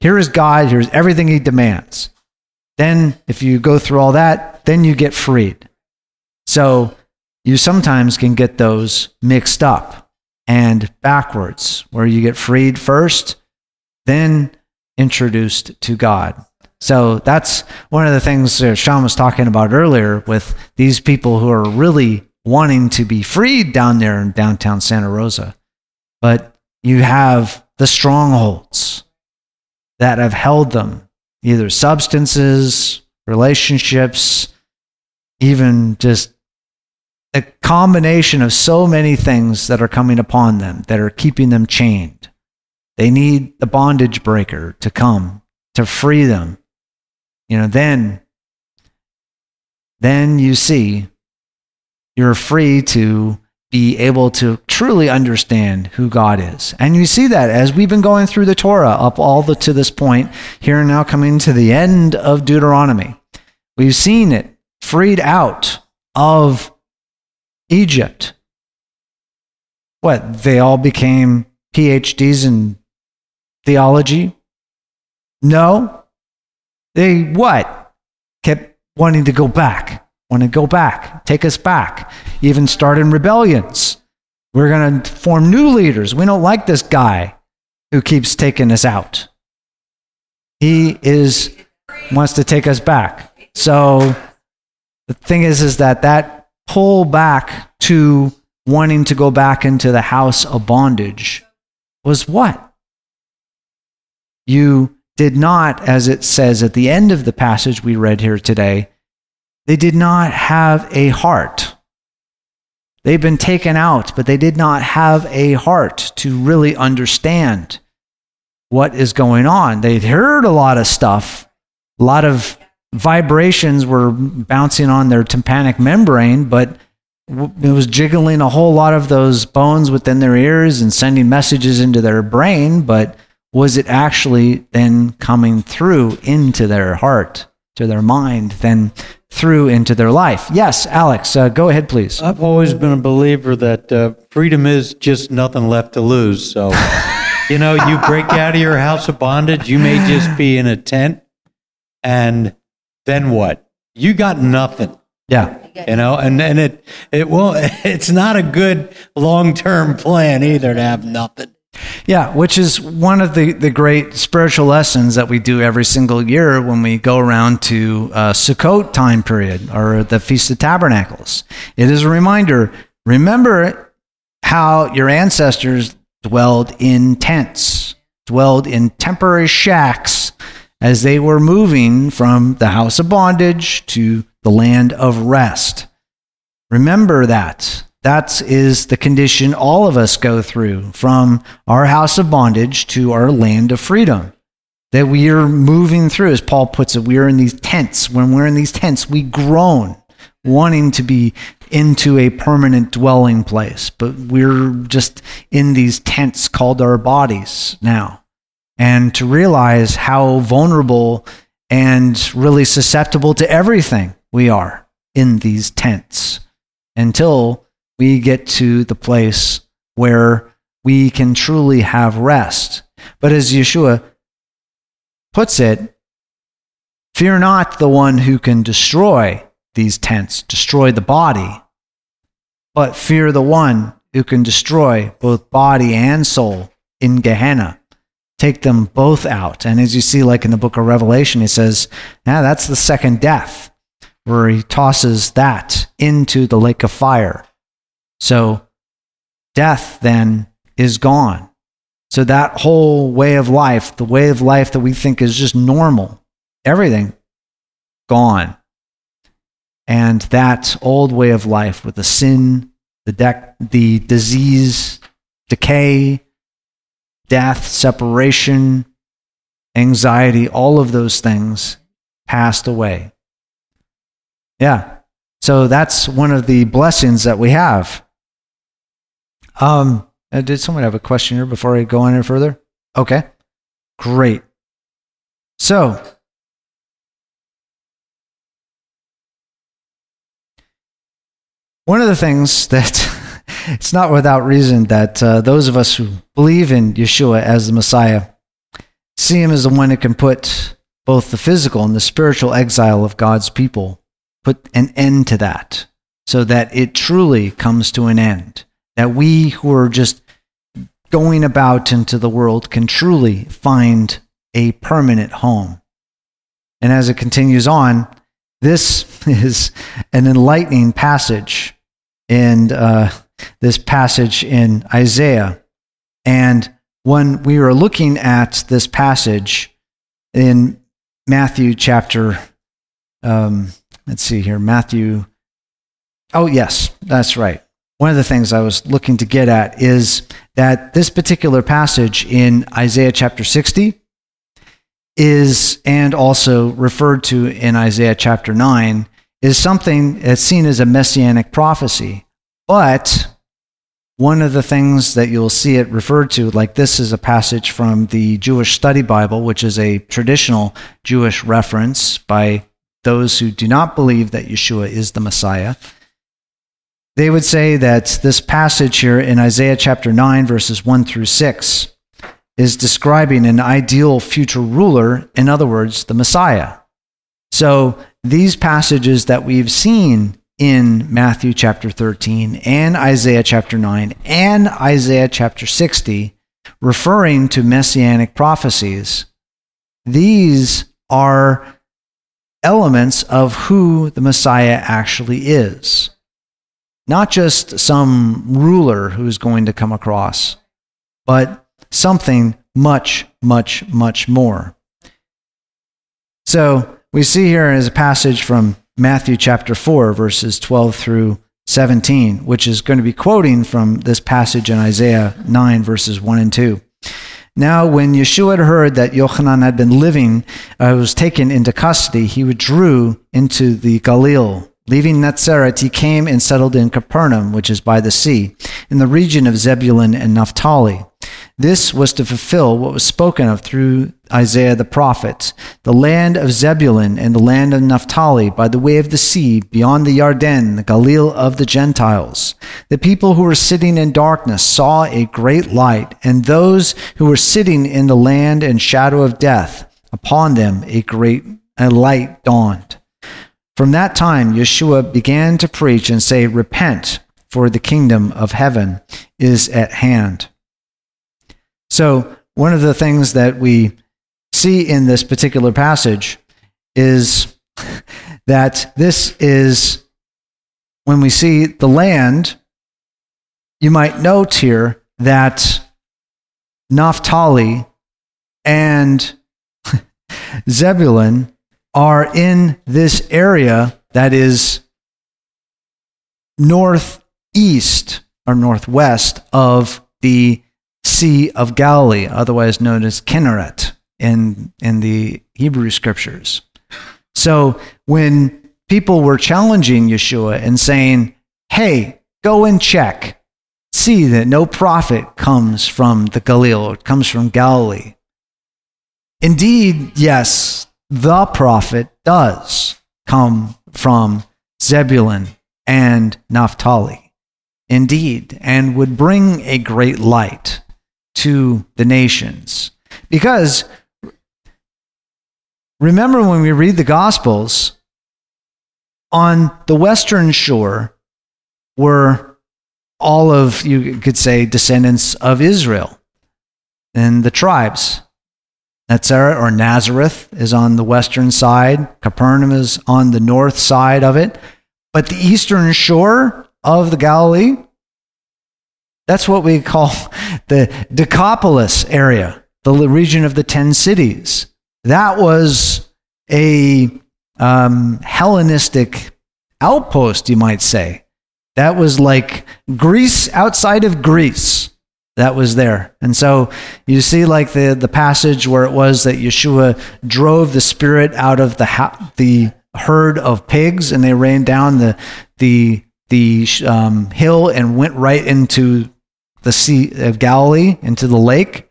Here is God, here's everything he demands. Then, if you go through all that, then you get freed. So, you sometimes can get those mixed up and backwards, where you get freed first, then introduced to God. So that's one of the things Sean was talking about earlier with these people who are really wanting to be freed down there in downtown Santa Rosa. But you have the strongholds that have held them either substances, relationships, even just a combination of so many things that are coming upon them that are keeping them chained. They need the bondage breaker to come to free them. You know, then then you see you're free to be able to truly understand who God is. And you see that as we've been going through the Torah up all the to this point, here and now coming to the end of Deuteronomy. We've seen it freed out of Egypt. What? They all became PhDs in theology? No. They what? Kept wanting to go back want to go back, take us back, even start in rebellions. We're going to form new leaders. We don't like this guy who keeps taking us out. He is wants to take us back. So the thing is is that that pull back to wanting to go back into the house of bondage was what? You did not as it says at the end of the passage we read here today, they did not have a heart. They've been taken out, but they did not have a heart to really understand what is going on. They'd heard a lot of stuff, a lot of vibrations were bouncing on their tympanic membrane, but it was jiggling a whole lot of those bones within their ears and sending messages into their brain, but was it actually then coming through into their heart, to their mind, then through into their life. Yes, Alex, uh, go ahead, please. I've always been a believer that uh, freedom is just nothing left to lose. So, <laughs> you know, you break out of your house of bondage, you may just be in a tent, and then what? You got nothing. Yeah. You know, and, and it it won't. <laughs> it's not a good long term plan either to have nothing. Yeah, which is one of the, the great spiritual lessons that we do every single year when we go around to uh, Sukkot time period or the Feast of Tabernacles. It is a reminder remember how your ancestors dwelled in tents, dwelled in temporary shacks as they were moving from the house of bondage to the land of rest. Remember that. That is the condition all of us go through from our house of bondage to our land of freedom. That we are moving through, as Paul puts it, we are in these tents. When we're in these tents, we groan, wanting to be into a permanent dwelling place. But we're just in these tents called our bodies now. And to realize how vulnerable and really susceptible to everything we are in these tents until we get to the place where we can truly have rest. But as Yeshua puts it, fear not the one who can destroy these tents, destroy the body, but fear the one who can destroy both body and soul in Gehenna. Take them both out. And as you see, like in the book of Revelation, he says, now that's the second death, where he tosses that into the lake of fire. So death then is gone. So that whole way of life, the way of life that we think is just normal, everything gone. And that old way of life with the sin, the, de- the disease, decay, death, separation, anxiety, all of those things passed away. Yeah. So that's one of the blessings that we have. Um, did someone have a question here before I go on any further? Okay, great. So, one of the things <laughs> that it's not without reason that uh, those of us who believe in Yeshua as the Messiah see him as the one who can put both the physical and the spiritual exile of God's people, put an end to that so that it truly comes to an end that we who are just going about into the world can truly find a permanent home. And as it continues on, this <laughs> is an enlightening passage in uh, this passage in Isaiah. And when we were looking at this passage in Matthew chapter, um, let's see here, Matthew, oh, yes, that's right. One of the things I was looking to get at is that this particular passage in Isaiah chapter 60 is, and also referred to in Isaiah chapter 9, is something that's seen as a messianic prophecy. But one of the things that you'll see it referred to, like this is a passage from the Jewish Study Bible, which is a traditional Jewish reference by those who do not believe that Yeshua is the Messiah. They would say that this passage here in Isaiah chapter 9, verses 1 through 6, is describing an ideal future ruler, in other words, the Messiah. So these passages that we've seen in Matthew chapter 13 and Isaiah chapter 9 and Isaiah chapter 60, referring to messianic prophecies, these are elements of who the Messiah actually is. Not just some ruler who's going to come across, but something much, much, much more. So we see here is a passage from Matthew chapter 4, verses 12 through 17, which is going to be quoting from this passage in Isaiah 9, verses 1 and 2. Now, when Yeshua had heard that Yochanan had been living, uh, was taken into custody, he withdrew into the Galilee. Leaving Nazareth, he came and settled in Capernaum, which is by the sea, in the region of Zebulun and Naphtali this was to fulfill what was spoken of through Isaiah the prophet the land of Zebulun and the land of Naphtali by the way of the sea, beyond the Yarden, the Galilee of the Gentiles. The people who were sitting in darkness saw a great light, and those who were sitting in the land and shadow of death, upon them a great a light dawned. From that time, Yeshua began to preach and say, Repent, for the kingdom of heaven is at hand. So, one of the things that we see in this particular passage is <laughs> that this is when we see the land, you might note here that Naphtali and <laughs> Zebulun are in this area that is northeast or northwest of the Sea of Galilee, otherwise known as Kinneret in, in the Hebrew scriptures. So when people were challenging Yeshua and saying, hey, go and check, see that no prophet comes from the Galilee, it comes from Galilee. Indeed, yes, the prophet does come from Zebulun and Naphtali. Indeed, and would bring a great light to the nations. Because remember when we read the Gospels, on the western shore were all of, you could say, descendants of Israel and the tribes. Nazareth or Nazareth is on the western side, Capernaum is on the north side of it. But the eastern shore of the Galilee that's what we call <laughs> the Decapolis area, the region of the ten cities. That was a um, Hellenistic outpost, you might say. That was like Greece outside of Greece that was there. And so you see, like the, the passage where it was that Yeshua drove the spirit out of the, ha- the herd of pigs and they ran down the, the, the um, hill and went right into the Sea of Galilee into the lake.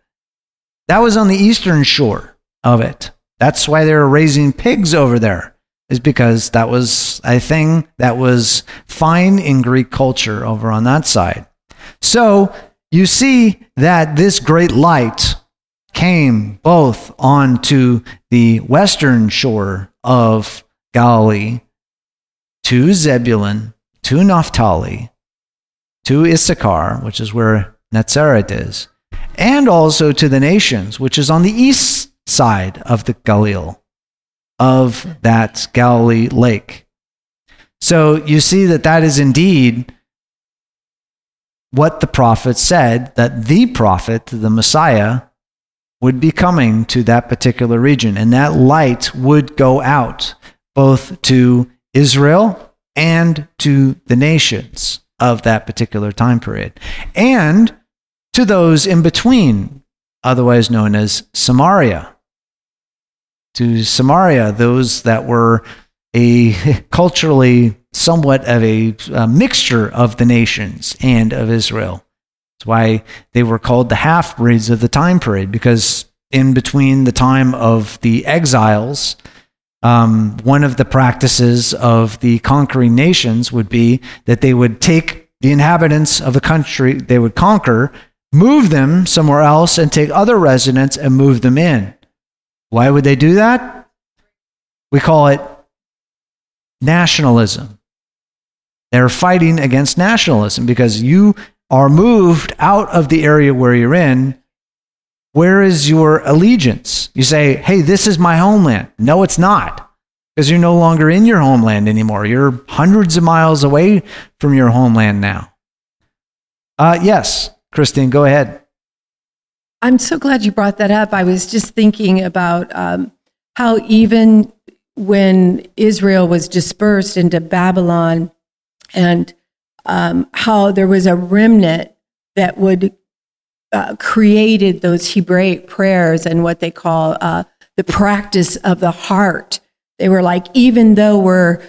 That was on the eastern shore of it. That's why they were raising pigs over there, is because that was a thing that was fine in Greek culture over on that side. So you see that this great light came both onto the western shore of Galilee to Zebulun, to Naphtali, to Issachar, which is where Nazareth is, and also to the nations, which is on the east side of the Galilee, of that Galilee lake. So you see that that is indeed what the prophet said that the prophet, the Messiah, would be coming to that particular region, and that light would go out both to Israel and to the nations. of that particular time period. And to those in between, otherwise known as Samaria. To Samaria, those that were a <laughs> culturally somewhat of a, a mixture of the nations and of Israel. That's why they were called the half breeds of the time period, because in between the time of the exiles, um, one of the practices of the conquering nations would be that they would take the inhabitants of the country they would conquer, move them somewhere else, and take other residents and move them in. Why would they do that? We call it nationalism. They're fighting against nationalism because you are moved out of the area where you're in. Where is your allegiance? You say, hey, this is my homeland. No, it's not because you're no longer in your homeland anymore. You're hundreds of miles away from your homeland now. Uh, yes, Christine, go ahead. I'm so glad you brought that up. I was just thinking about um, how even when Israel was dispersed into Babylon and um, how there was a remnant that would uh, created those Hebraic prayers and what they call uh, the practice of the heart. They were like, even though we're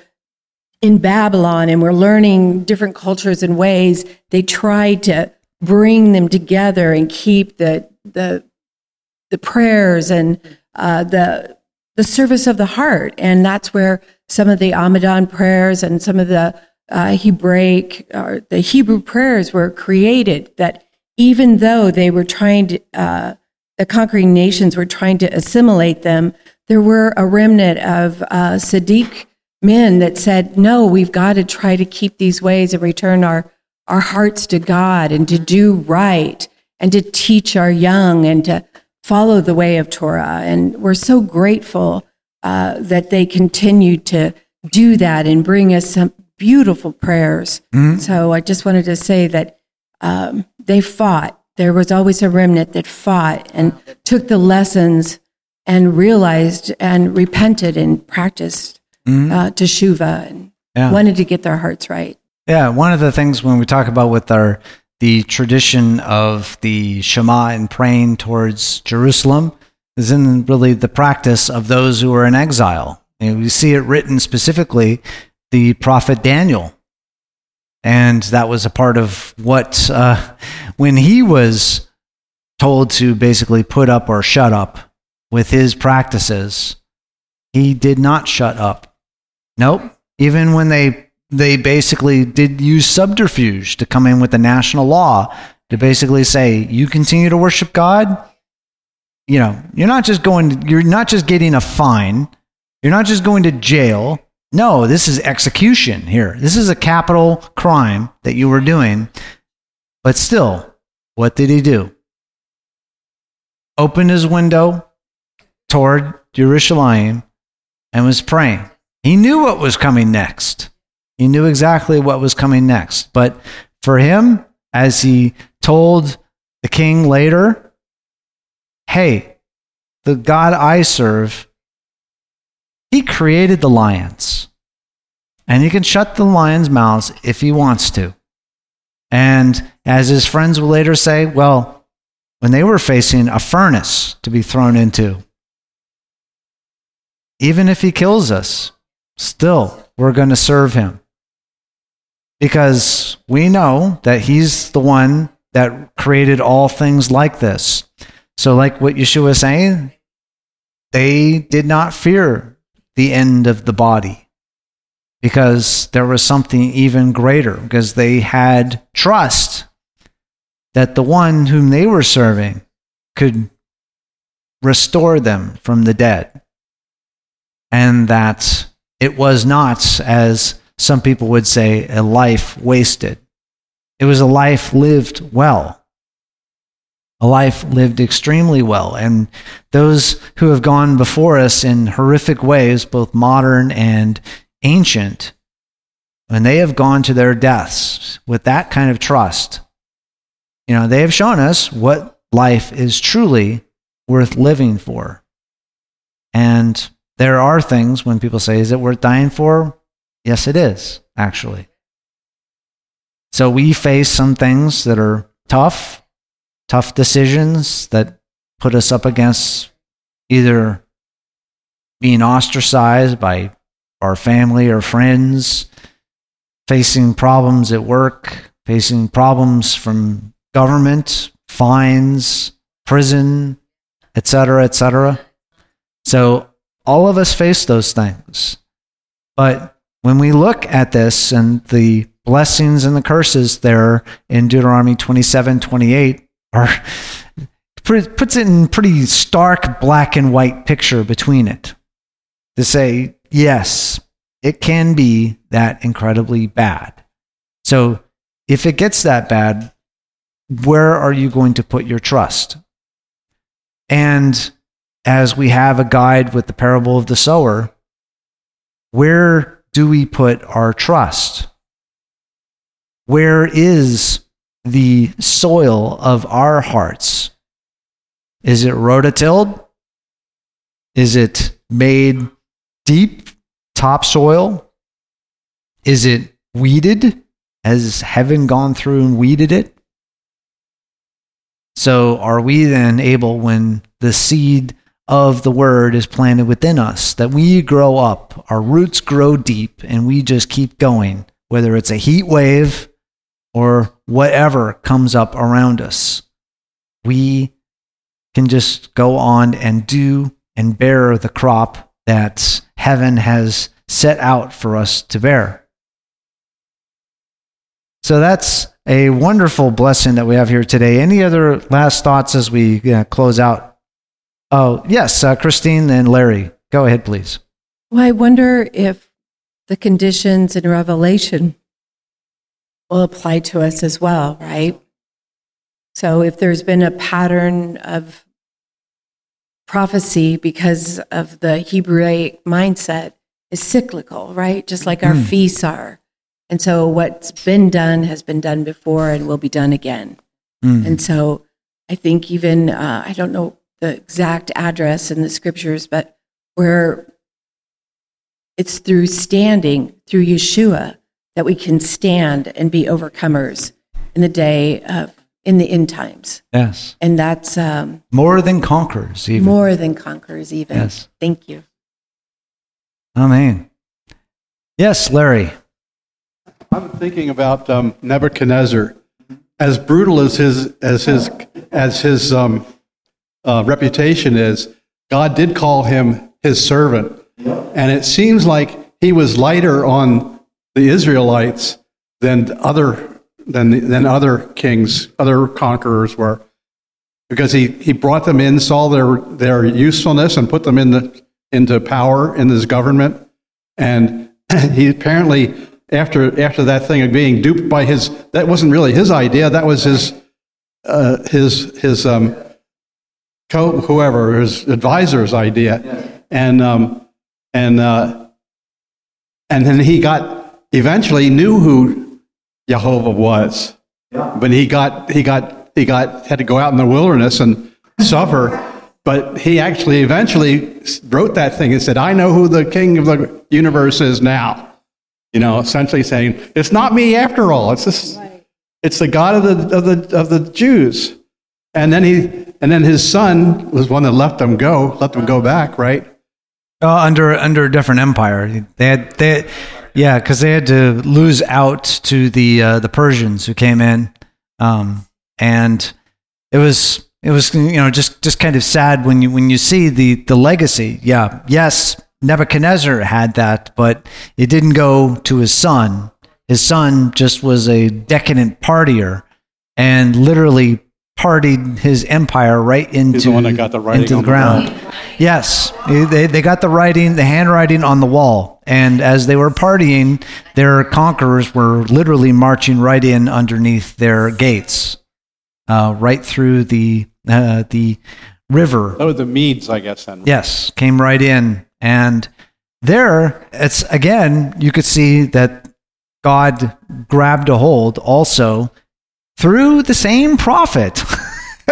in Babylon and we're learning different cultures and ways, they tried to bring them together and keep the the the prayers and uh, the the service of the heart. And that's where some of the Amidah prayers and some of the uh, Hebraic or the Hebrew prayers were created. That even though they were trying to, uh, the conquering nations were trying to assimilate them, there were a remnant of uh, Sadiq men that said, no, we've got to try to keep these ways and return our, our hearts to God and to do right and to teach our young and to follow the way of Torah. And we're so grateful uh, that they continued to do that and bring us some beautiful prayers. Mhm. So I just wanted to say that um, they fought. There was always a remnant that fought and took the lessons and realized and repented and practiced Mhm. uh, teshuva and Yeah. wanted to get their hearts right. Yeah, one of the things when we talk about with our the tradition of the Shema and praying towards Jerusalem is in really the practice of those who are in exile. And we see it written specifically the prophet Daniel. And that was a part of what, uh, when he was told to basically put up or shut up with his practices, he did not shut up. Nope. Even when they they basically did use subterfuge to come in with the national law to basically say you continue to worship God. You know, you're not just going. You're not just getting a fine. You're not just going to jail. No, this is execution here. This is a capital crime that you were doing. But still, what did he do? Opened his window toward Jerusalem and was praying. He knew what was coming next. He knew exactly what was coming next. But for him, as he told the king later, hey, the God I serve, he created the lions. And he can shut the lions' mouths if he wants to. And as his friends will later say, well, when they were facing a furnace to be thrown into, even if he kills us, still we're going to serve him. Because we know that he's the one that created all things like this. So, like what Yeshua is saying, they did not fear the end of the body because there was something even greater, because they had trust that the one whom they were serving could restore them from the dead. And that it was not, as some people would say, a life wasted. It was a life lived well, a life lived extremely well. And those who have gone before us in horrific ways, both modern and ancient, when they have gone to their deaths with that kind of trust, you know, they have shown us what life is truly worth living for. And there are things when people say, is it worth dying for? Yes, it is, actually. So we face some things that are tough, tough decisions that put us up against either being ostracized by our family or friends, facing problems at work, facing problems from government, fines, prison, etc., etc. So all of us face those things. But when we look at this and the blessings and the curses there in Deuteronomy 27 28 are puts it in pretty stark black and white picture between it to say yes it can be that incredibly bad. So if it gets that bad where are you going to put your trust? And as we have a guide with the parable of the sower where do we put our trust? Where is the soil of our hearts? Is it rototilled? Is it made deep topsoil? Is it weeded? Has heaven gone through and weeded it? So, are we then able, when the seed of the word is planted within us, that we grow up, our roots grow deep, and we just keep going, whether it's a heat wave or whatever comes up around us. We can just go on and do and bear the crop that heaven has set out for us to bear. So that's a wonderful blessing that we have here today. Any other last thoughts as we uh, close out? Oh, yes, uh, Christine and Larry. Go ahead, please. Well, I wonder if the conditions in Revelation will apply to us as well, right? So if there's been a pattern of prophecy because of the Hebraic mindset is cyclical, right? Just like our mm. feasts are. And so what's been done has been done before and will be done again. Mm. And so I think even, uh, I don't know the exact address in the scriptures, but where it's through standing through Yeshua that we can stand and be overcomers in the day of in the end times. Yes. And that's um, more than conquerors, even. More than conquerors, even. Yes. Thank you. Amen. Yes, Larry. I'm thinking about um, Nebuchadnezzar. As brutal as his as his as his um, uh, reputation is, God did call him His servant, and it seems like he was lighter on the Israelites than other than than other kings, other conquerors were, because he, he brought them in, saw their their usefulness, and put them in the, into power in his government, and <clears throat> he apparently after after that thing of being duped by his that wasn't really his idea, that was his uh, his his um, co whoever his advisor's idea, and um, and uh, and then he got eventually knew who Jehovah was. But he got, he got, he got, had to go out in the wilderness and suffer. But he actually eventually wrote that thing and said, I know who the king of the universe is now. You know, essentially saying, it's not me after all. It's this, it's the God of the, of the, of the Jews. And then he, and then his son was one that let them go, let them go back, right? Uh, under under a different empire, they had they yeah, because they had to lose out to the uh, the Persians who came in, um, and it was it was you know just just kind of sad when you when you see the the legacy. Yeah, yes, Nebuchadnezzar had that, but it didn't go to his son. His son just was a decadent partier and literally partied his empire right into the one that got the into the ground. The yes, they, they got the writing, the handwriting on the wall. And as they were partying, their conquerors were literally marching right in underneath their gates, uh, right through the uh, the river. Oh, the Medes, I guess. Then yes, came right in, and there, it's again, you could see that God grabbed a hold also through the same prophet.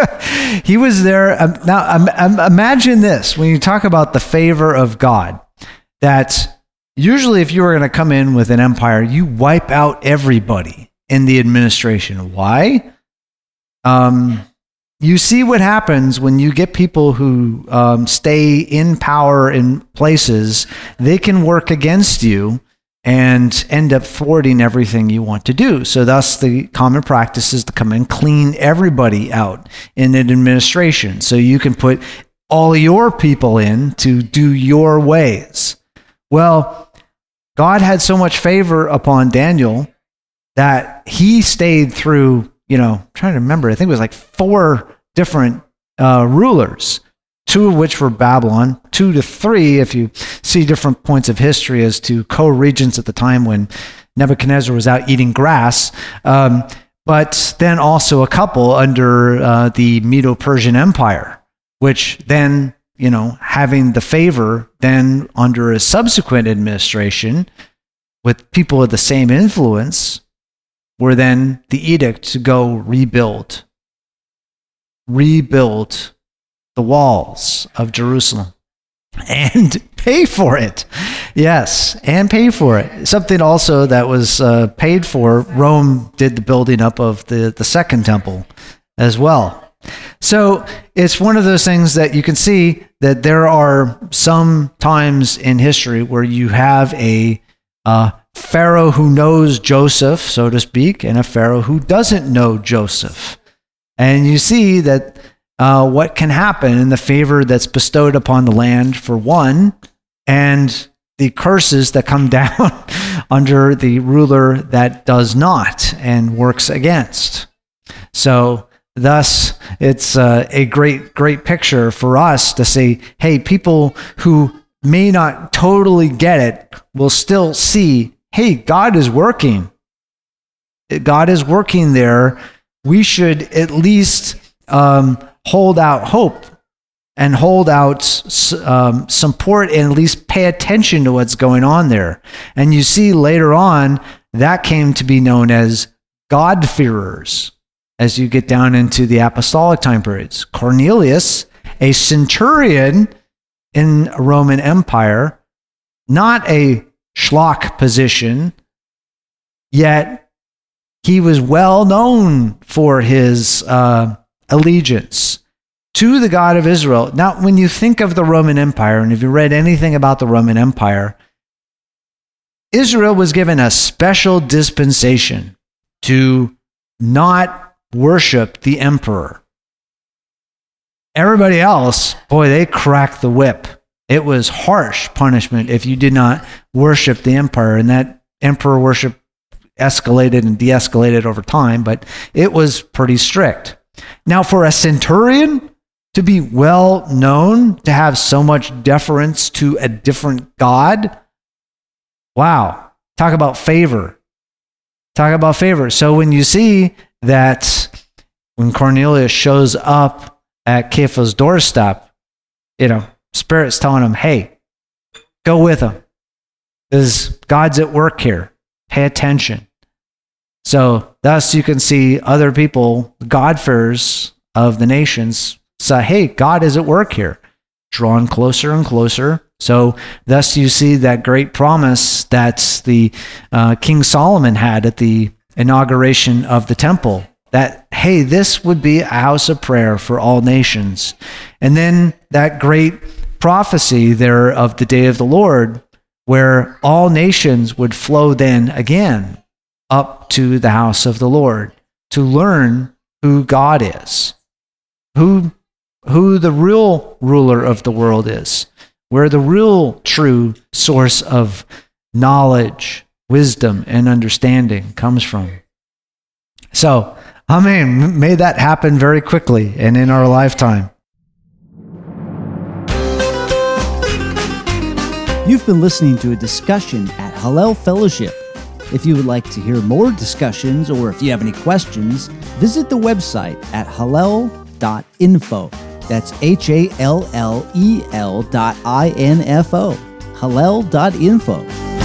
<laughs> he was there. Um, now, um, um, imagine this when you talk about the favor of God, that usually if you were going to come in with an empire, you wipe out everybody. in the administration. Why? Um, you see what happens when you get people who um, stay in power in places, they can work against you and end up thwarting everything you want to do. So, thus, the common practice is to come and clean everybody out in an administration. So, you can put all your people in to do your ways. Well, God had so much favor upon Daniel that he stayed through, you know, I'm trying to remember, I think it was like four different uh, rulers, two of which were Babylon, two to three, if you see different points of history as to co regents at the time when Nebuchadnezzar was out eating grass. Um, but then also a couple under uh, the Medo Persian Empire, which then, you know, having the favor then under a subsequent administration with people of the same influence, were then the edict to go rebuild rebuild the walls of Jerusalem and <laughs> pay for it. Yes, and pay for it. Something also that was uh, paid for, Rome did the building up of the, the second temple as well. So it's one of those things that you can see that there are some times in history where you have a uh, Pharaoh who knows Joseph, so to speak, and a Pharaoh who doesn't know Joseph. And you see that uh, what can happen in the favor that's bestowed upon the land, for one, and the curses that come <laughs> down under the ruler that does not and works against. So, thus, it's uh, a great, great picture for us to say, hey, people who may not totally get it will still see, hey, God is working. God is working there we should at least um, hold out hope and hold out um, support and at least pay attention to what's going on there. And you see later on, that came to be known as God-fearers as you get down into the apostolic time periods. Cornelius, a centurion in Roman Empire, not a schlock position, yet he was well known for his uh, allegiance to the God of Israel. Now, when you think of the Roman Empire, and if you read anything about the Roman Empire, Israel was given a special dispensation to not worship the emperor. Everybody else, boy, they cracked the whip. It was harsh punishment if you did not worship the emperor, and that emperor worship escalated and de escalated over time, but it was pretty strict. Now, for a centurion to be well known, to have so much deference to a different God, wow, talk about favor. Talk about favor. So when you see that when Cornelius shows up at Kepha's doorstep, you know, Spirit's telling him, hey, go with him. Because God's at work here. Pay attention. So, thus, you can see other people, God-fearers of the nations, say, hey, God is at work here, drawn closer and closer. So, thus, you see that great promise that the uh, King Solomon had at the inauguration of the temple that, hey, this would be a house of prayer for all nations. And then that great prophecy there of the day of the Lord, where all nations would flow then again up to the house of the Lord to learn who God is, who, who the real ruler of the world is, where the real true source of knowledge, wisdom, and understanding comes from. So, Amen. May that happen very quickly and in our lifetime. You've been listening to a discussion at Hallel Fellowship. If you would like to hear more discussions or if you have any questions, visit the website at hallel.info. That's H A L L E L dot I N F O. Hallel.info.